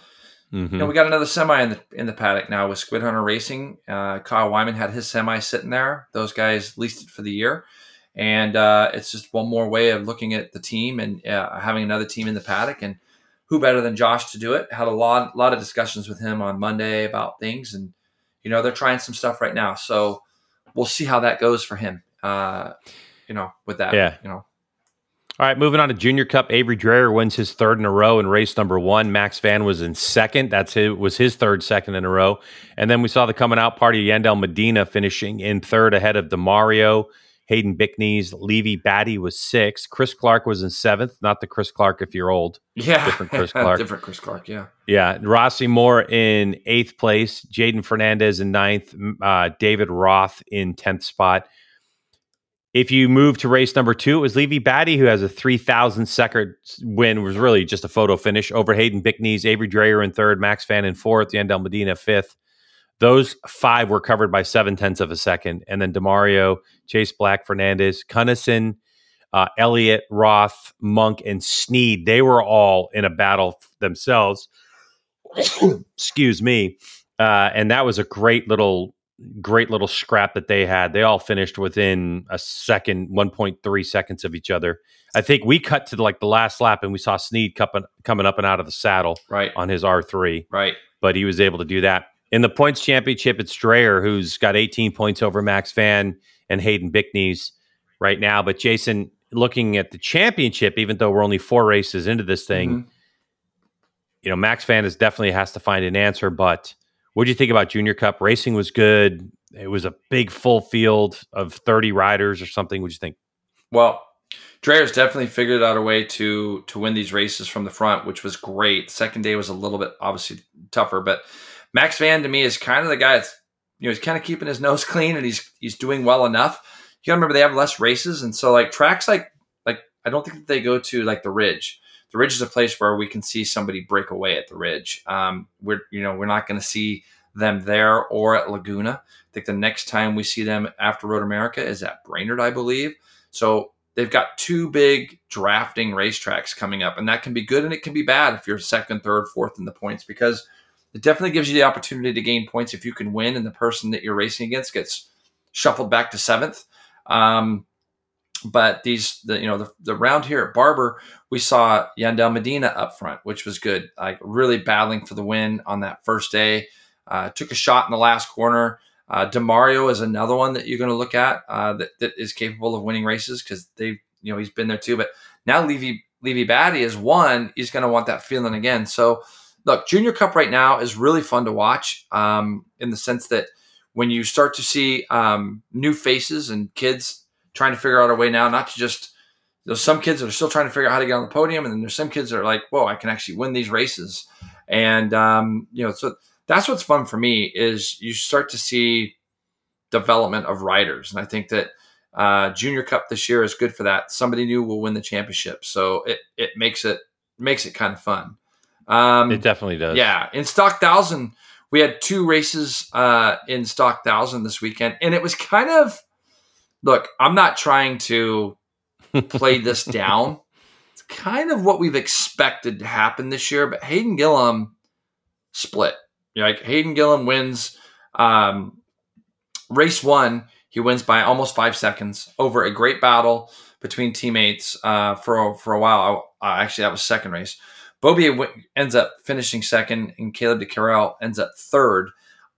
Mhm. you know, we got another semi in the in the paddock now with Squid Hunter Racing. Uh, Kyle Wyman had his semi sitting there. Those guys leased it for the year, and uh, it's just one more way of looking at the team and uh, having another team in the paddock. And who better than Josh to do it? Had a lot lot of discussions with him on Monday about things, and you know they're trying some stuff right now. So we'll see how that goes for him. Uh, you know, with that, Yeah. you know. All right, moving on to Junior Cup. Avery Dreyer wins his third in a row in race number one. Max Van was in second. That's his, was his third second in a row. And then we saw the coming out party. Yandel Medina finishing in third ahead of Demario. Hayden Bickneys, Levi Badie was sixth. Chris Clark was in seventh, not the Chris Clark if you're old. Yeah, different Chris Clark. different Chris Clark. Yeah, yeah. Rossi Moor in eighth place, Jaden Fernandez in ninth, uh, David Roth in tenth spot. If you move to race number two, it was Levi Badie who has a 3,000 second win. Was really just a photo finish over Hayden Bickneys, Avery Dreyer in third, Max Van in fourth, Yandel Medina fifth. Those five were covered by seven tenths of a second. And then Demario, Chase Black, Fernandez, Cunnison, uh, Elliott, Roth, Monk, and Sneed, they were all in a battle themselves. Excuse me. Uh, and that was a great little great little scrap that they had. They all finished within a second, 1.3 seconds of each other. I think we cut to like the last lap and we saw Sneed coming up and out of the saddle right. on his R3. Right. But he was able to do that. In the points championship, it's Dreyer who's got 18 points over Max Van and Hayden Bickneys right now. But Jason, looking at the championship, even though we're only four races into this thing, mm-hmm. you know, Max Van is definitely has to find an answer. But what do you think about Junior Cup? Racing was good. It was a big full field of 30 riders or something. What do you think? Well, Dreyer's definitely figured out a way to to win these races from the front, which was great. Second day was a little bit obviously tougher, but Max Van to me is kind of the guy that's you know he's kind of keeping his nose clean and he's he's doing well enough. You gotta remember they have less races, and so like tracks like like I don't think that they go to like the Ridge. The Ridge is a place where we can see somebody break away at the Ridge. Um, we're you know we're not going to see them there or at Laguna. I think the next time we see them after Road America is at Brainerd, I believe. So they've got two big drafting racetracks coming up, and that can be good and it can be bad if you're second, third, fourth in the points because it definitely gives you the opportunity to gain points if you can win and the person that you're racing against gets shuffled back to seventh. Um, but these, the, you know, the, the round here at Barber, we saw Yandel Medina up front, which was good. Like really battling for the win on that first day. Uh, took a shot in the last corner. Uh, Demario is another one that you're going to look at uh, that, that is capable of winning races because they, you know, he's been there too. But now Levi Levi Badie is one. He's going to want that feeling again. So look, Junior Cup right now is really fun to watch um, in the sense that when you start to see um, new faces and kids trying to figure out a way now, not to just there's some kids that are still trying to figure out how to get on the podium, and then there's some kids that are like, "Whoa, I can actually win these races," and um, you know, so that's what's fun for me is you start to see development of riders, and I think that uh, Junior Cup this year is good for that. Somebody new will win the championship, so it it makes it makes it kind of fun. Um, it definitely does. Yeah. In Stock Thousand, we had two races uh, in Stock Thousand this weekend, and it was kind of look. I'm not trying to play this down. It's kind of what we've expected to happen this year, but Hayden Gillim split. You're like Hayden Gillim wins um, race one. He wins by almost five seconds over a great battle between teammates uh, for for a while. Uh, actually, that was second race. Beaubier ends up finishing second, and Caleb De Keyrel ends up third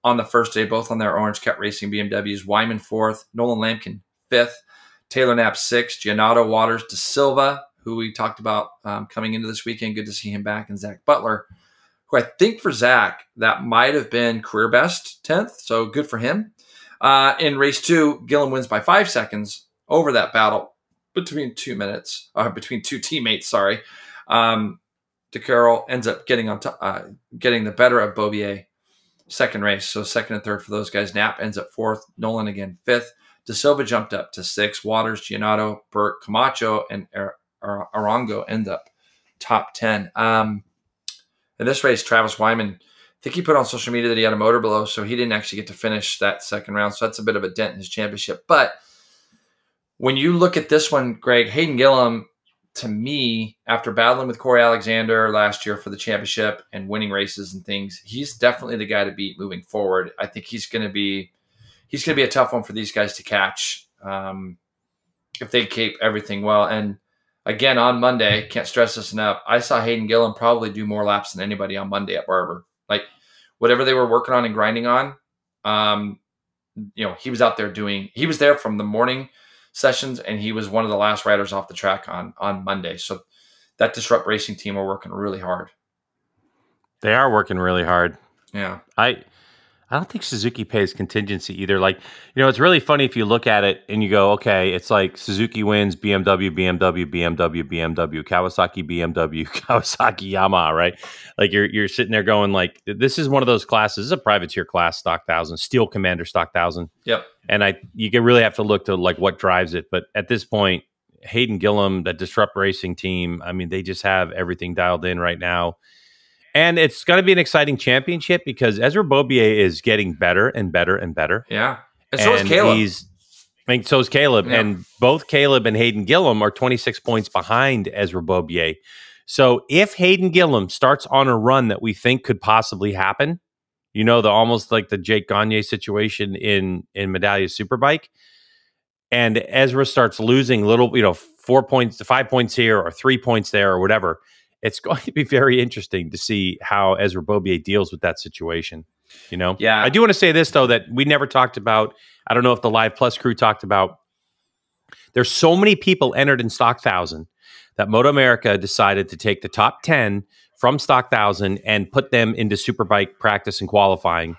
on the first day, both on their Orange Cat Racing BMWs. Wyman fourth, Nolan Lamkin fifth, Taylor Knapp sixth, Giannotto Waters de Silva, who we talked about um, coming into this weekend. Good to see him back, and Zach Butler, who I think for Zach that might have been career best tenth, so good for him. Uh, in race two, Gillim wins by five seconds over that battle between two minutes, uh, between two teammates. Sorry. Um, De Keyrel ends up getting on top, uh, getting the better of Beaubier second race. So second and third for those guys. Knapp ends up fourth. Nolan again fifth. De Silva jumped up to six. Waters, Giannotto, Burke, Camacho, and Arango end up top ten. Um, in this race, Travis Wyman, I think he put on social media that he had a motor blow, so he didn't actually get to finish that second round. So that's a bit of a dent in his championship. But when you look at this one, Greg Hayden Gillim to me, after battling with Corey Alexander last year for the championship and winning races and things, he's definitely the guy to beat moving forward. I think he's going to be he's going to be a tough one for these guys to catch um, if they keep everything well. And again, on Monday, can't stress this enough. I saw Hayden Gillim probably do more laps than anybody on Monday at Barber. Like whatever they were working on and grinding on, um, you know, he was out there doing. He was there from the morning sessions, and he was one of the last riders off the track on on Monday. So that disrupt racing team are working really hard. They are working really hard. Yeah, I I don't think Suzuki pays contingency either. Like, you know, it's really funny if you look at it and you go, okay, it's like Suzuki wins, BMW, BMW, BMW, BMW, Kawasaki, BMW, Kawasaki, Yamaha, right? Like you're you're sitting there going, like, this is one of those classes. This is a privateer class, stock thousand, Steel Commander, stock thousand. Yep. And I, you can really have to look to like what drives it. But at this point, Hayden Gillim, that Disrupt Racing team, I mean, they just have everything dialed in right now and it's going to be an exciting championship because Ezra Beaubier is getting better and better and better. Yeah. And so is Caleb. He's, I mean, so is Caleb. Yeah. And both Caleb and Hayden Gillim are 26 points behind Ezra Beaubier. So if Hayden Gillim starts on a run that we think could possibly happen, you know, the almost like the Jake Gagne situation in in Medallia Superbike, and Ezra starts losing little, you know, four points, five points here or three points there or whatever it's going to be very interesting to see how Ezra Beaubier deals with that situation. You know, yeah. I do want to say this though that we never talked about. I don't know if the Live Plus crew talked about. There's so many people entered in Stock Thousand that Moto America decided to take the top ten from Stock Thousand and put them into Superbike practice and qualifying,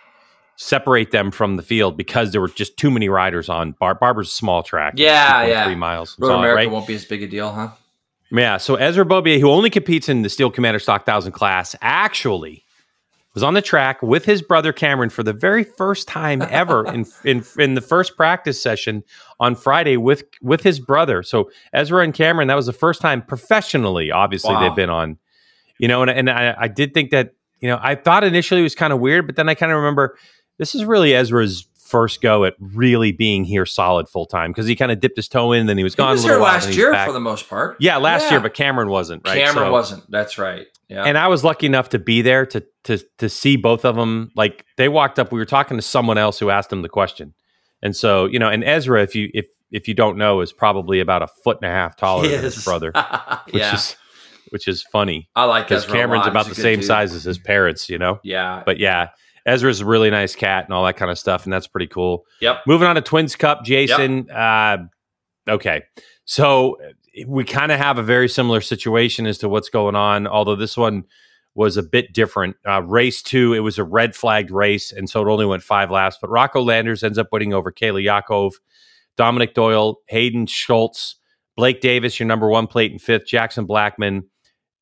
separate them from the field because there were just too many riders on Bar- Barber's small track. Yeah, yeah. Three miles. Moto America right? won't be as big a deal, huh? Yeah. So Ezra Beaubier, who only competes in the Steel Commander Stock Thousand class, actually was on the track with his brother Cameron for the very first time ever in, in in the first practice session on Friday with with his brother. So Ezra and Cameron, that was the first time professionally. Obviously, wow. they've been on. You know, and and I, I did think that you know I thought initially it was kind of weird, but then I kind of remember this is really Ezra's first go at really being here solid full time because he kind of dipped his toe in and then he was gone. He was here last year for the most part. Yeah, last yeah. year, but Cameron wasn't. Right? Cameron so, wasn't. That's right. Yeah. And I was lucky enough to be there to to to see both of them. Like they walked up, we were talking to someone else who asked them the question, and so you know, and Ezra, if you if if you don't know, is probably about a foot and a half taller than his brother, which yeah. is which is funny. I like because Cameron's about the same dude. size as his parents. You know. Yeah. But yeah, Ezra's a really nice cat and all that kind of stuff, and that's pretty cool. Yep. Moving on to Twins Cup, Jason. Yep. Uh, okay, so we kind of have a very similar situation as to what's going on, although this one was a bit different. Uh, race two, it was a red flagged race, and so it only went five laps. But Rocco Landers ends up winning over Kayla Yaakov, Dominic Doyle, Hayden Schultz, Blake Davis, your number one plate in fifth, Jackson Blackman,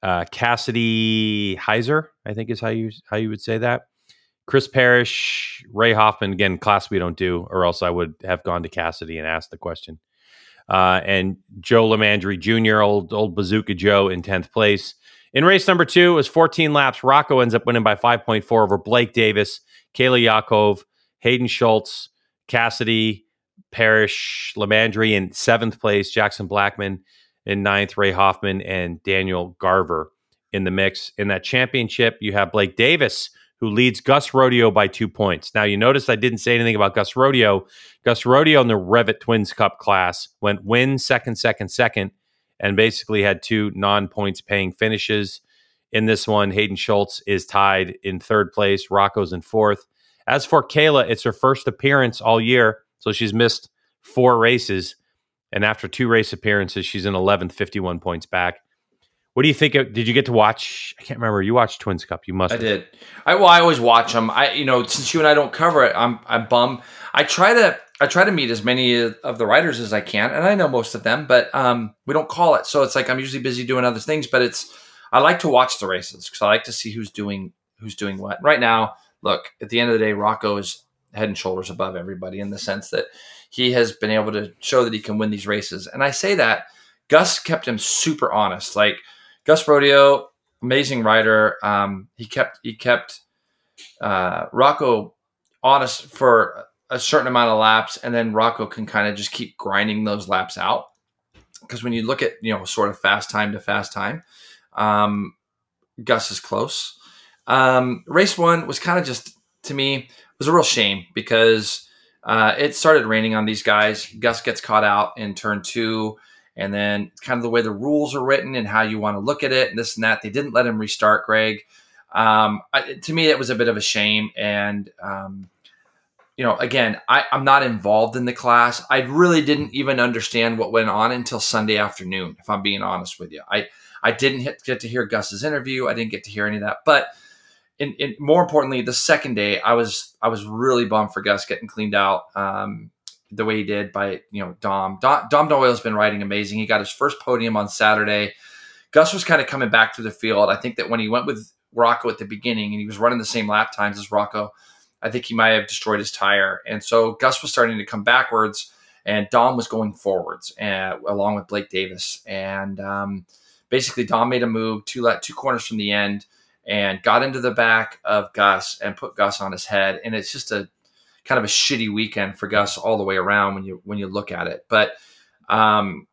uh, Cassidy Heiser, I think is how you how you would say that. Chris Parrish, Ray Hoffman, again, class we don't do, or else I would have gone to Cassidy and asked the question. Uh, and Joe Lamandry Jr., old old Bazooka Joe, in 10th place. In race number two, it was 14 laps. Rocco ends up winning by 5.4 over Blake Davis, Kayla Yaakov, Hayden Schultz, Cassidy, Parrish, Lamandry in seventh place, Jackson Blackman in ninth, Ray Hoffman, and Daniel Garver in the mix. In that championship, you have Blake Davis who leads Gus Rodio by two points. Now, you notice I didn't say anything about Gus Rodio. Gus Rodio in the Revit Twins Cup class went win, second, second, second, and basically had two non points paying finishes. In this one, Hayden Schultz is tied in third place, Rocco's in fourth. As for Kayla, it's her first appearance all year, so she's missed four races. And after two race appearances, she's in 11th, 51 points back. What do you think? Of, did you get to watch? I can't remember. You watched Twins Cup. You must. I have. did. I well, I always watch them. I you know since you and I don't cover it, I'm I'm bummed. I try to I try to meet as many of the writers as I can, and I know most of them, but um, we don't call it. So it's like I'm usually busy doing other things. But it's I like to watch the races because I like to see who's doing who's doing what. Right now, look at the end of the day, Rocco is head and shoulders above everybody in the sense that he has been able to show that he can win these races. And I say that Gus kept him super honest, like Gus Rodio, amazing rider. Um, he kept he kept uh, Rocco honest for a certain amount of laps, and then Rocco can kind of just keep grinding those laps out. Because when you look at you know sort of fast time to fast time, um, Gus is close. Um, race one was kind of just to me was a real shame because uh, it started raining on these guys. Gus gets caught out in turn two and then kind of the way the rules are written and how you want to look at it and this and that. They didn't let him restart Greg. Um, I, to me, it was a bit of a shame. And, um, you know, again, I, I'm not involved in the class. I really didn't even understand what went on until Sunday afternoon, if I'm being honest with you. I, I didn't hit, get to hear Gus's interview. I didn't get to hear any of that. But and, and more importantly, the second day, I was I was really bummed for Gus getting cleaned out um, the way he did by you know Dom. Dom Dom Doyle's been riding amazing. He got his first podium on Saturday. Gus was kind of coming back to the field. I think that when he went with Rocco at the beginning and he was running the same lap times as Rocco, I think he might have destroyed his tire. And so Gus was starting to come backwards, and Dom was going forwards, and, along with Blake Davis. And um, basically, Dom made a move two two corners from the end and got into the back of Gus and put Gus on his head. And it's just a kind of a shitty weekend for Gus all the way around when you when you look at it. But um,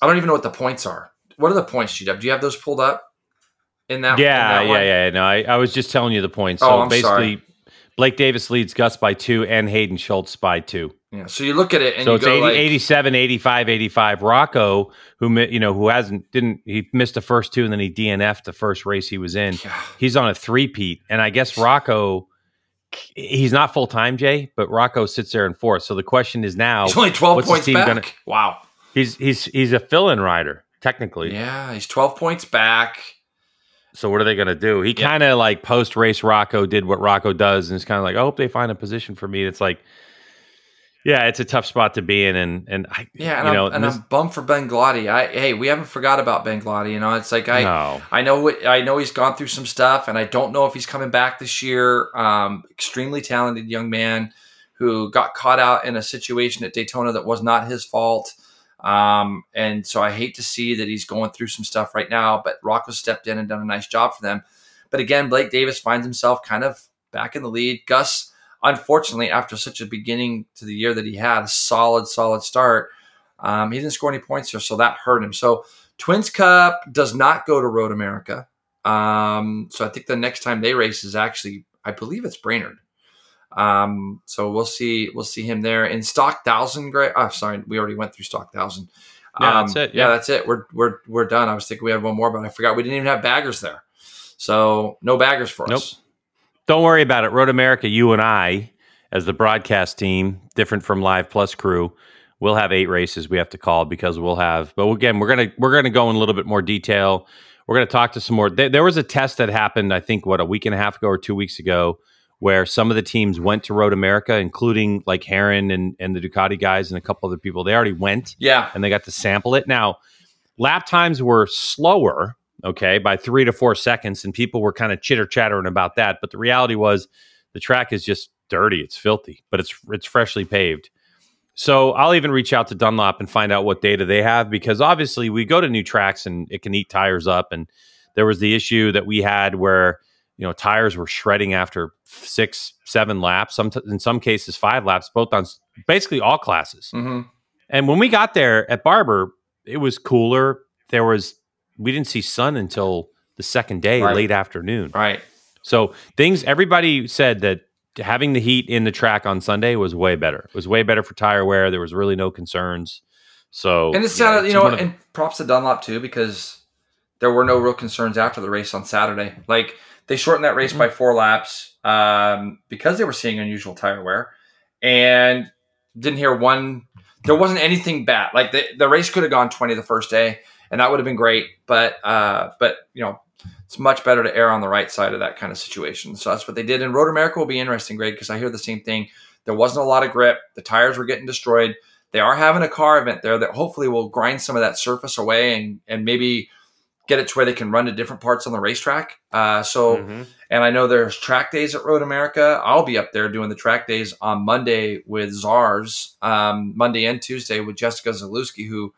I don't even know what the points are. What are the points, GW? Do you have those pulled up in that? Yeah, in that yeah, one? yeah. No, I, I was just telling you the points. Oh, So I'm basically, sorry. Blake Davis leads Gus by two and Hayden Schultz by two. Yeah. So you look at it and so you it's go 80, like, 87, 85, 85. Rocco, who you know, who hasn't didn't he missed the first two and then he DNF'd the first race he was in. Yeah. He's on a three peat, and I guess Rocco. He's not full time, Jay, but Rocco sits there in fourth. So the question is now, he's only twelve what's points team back. gonna- wow. he's he's he's a fill-in rider technically. Yeah, he's twelve points back. So what are they going to do? He Yeah. kind of like post race Rocco did what Rocco does, and it's kind of like I hope they find a position for me. It's like, yeah, it's a tough spot to be in, and and I, Yeah, and, you know, I'm, and this- I'm bummed for Ben Gloddy. I hey, we haven't forgot about Ben Gloddy. You know, it's like I no, I know I know he's gone through some stuff, and I don't know if he's coming back this year. Um, extremely talented young man who got caught out in a situation at Daytona that was not his fault. Um, and so I hate to see that he's going through some stuff right now, but Rocco stepped in and done a nice job for them. But again, Blake Davis finds himself kind of back in the lead. Gus, unfortunately, after such a beginning to the year that he had, a solid, solid start, um, he didn't score any points here, so that hurt him. So Twins Cup does not go to Road America. Um, so I think the next time they race is actually, I believe it's Brainerd. Um, so we'll see, we'll see him there in Stock Thousand. Great. Oh, sorry, we already went through Stock Thousand. Yeah, Um, that's it, Yeah. yeah. that's it. We're we're we're done. I was thinking we had one more, but I forgot we didn't even have baggers there. So no baggers for Nope. us. Don't worry about it. Road America, you and I, as the broadcast team, different from Live Plus crew, we'll have eight races we have to call because we'll have. But again, we're gonna we're gonna go in a little bit more detail. We're gonna talk to some more. There, there was a test that happened, I think, what a week and a half ago or two weeks ago, where some of the teams went to Road America, including like Herrin and and the Ducati guys and a couple other people. They already went Yeah. and they got to sample it. Now, lap times were slower, okay, by three to four seconds, and people were kind of chitter chattering about that. But the reality was, the track is just dirty. It's filthy, but it's it's freshly paved. So I'll even reach out to Dunlop and find out what data they have because obviously we go to new tracks and it can eat tires up. And there was the issue that we had where you know tires were shredding after six, seven laps, some in some cases five laps, both on basically all classes. hmm And when we got there at Barber, it was cooler. There was we didn't see sun until the second day, Right. late afternoon. Right. So things everybody said that having the heat in the track on Sunday was way better. It was way better for tire wear. There was really no concerns. So And it's yeah, you know, one of- and props to Dunlop too because there were no real concerns after the race on Saturday. Like they shortened that race by four laps um, because they were seeing unusual tire wear, and didn't hear one. There wasn't anything bad. Like the the race could have gone twenty the first day, and that would have been great. But uh, but you know. It's much better to err on the right side of that kind of situation. So that's what they did. And Road America will be interesting, Greg, because I hear the same thing. There wasn't a lot of grip. The tires were getting destroyed they are having a car event there that hopefully will grind some of that surface away and and maybe get it to where they can run to different parts on the racetrack. Uh, so, Mhm. and I know there's track days at Road America. I'll be up there doing the track days on Monday with Zars, um, Monday and Tuesday with Jessica Zalewski, who,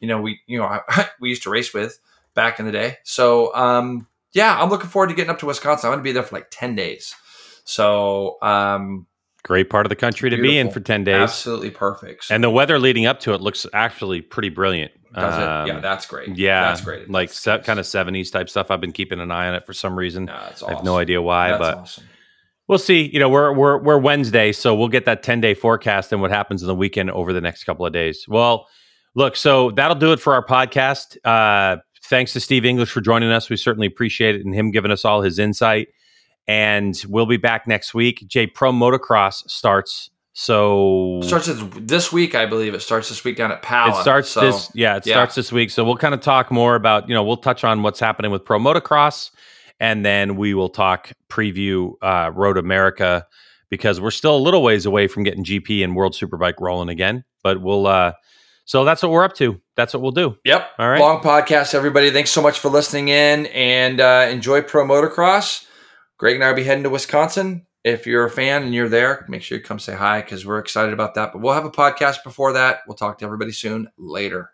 you know, we you know we used to race with back in the day. So, um, yeah, I'm looking forward to getting up to Wisconsin. I'm going to be there for like ten days. So, um, great part of the country to be in for ten days. absolutely perfect. And the weather leading up to it looks actually pretty brilliant. does it? Um, Yeah, that's great. yeah, that's great. Like se- kind of seventies type stuff. I've been keeping an eye on it for some reason. No, that's I have no idea why, That's but awesome. we'll see. You know, we're we're we're Wednesday, so we'll get that ten day forecast and what happens in the weekend over the next couple of days. Well, look, so that'll do it for our podcast. Uh, thanks to Steve English for joining us. We certainly appreciate it and him giving us all his insight. And we'll be back next week. J Pro Motocross starts. So Starts this- week, I believe. It starts this week down at Pala. it starts so- this yeah it yeah. starts this week so we'll kind of talk more about you know we'll touch on what's happening with pro motocross and then we will talk preview uh, Road America because we're still a little ways away from getting GP and World Superbike rolling again. But we'll uh, so that's what we're up to. That's what we'll do. Yep. All right. Long podcast, everybody. Thanks so much for listening in and uh, enjoy pro motocross. Greg and I will be heading to Wisconsin. If you're a fan and you're there, make sure you come say hi because we're excited about that. But we'll have a podcast before that. We'll talk to everybody soon. Later.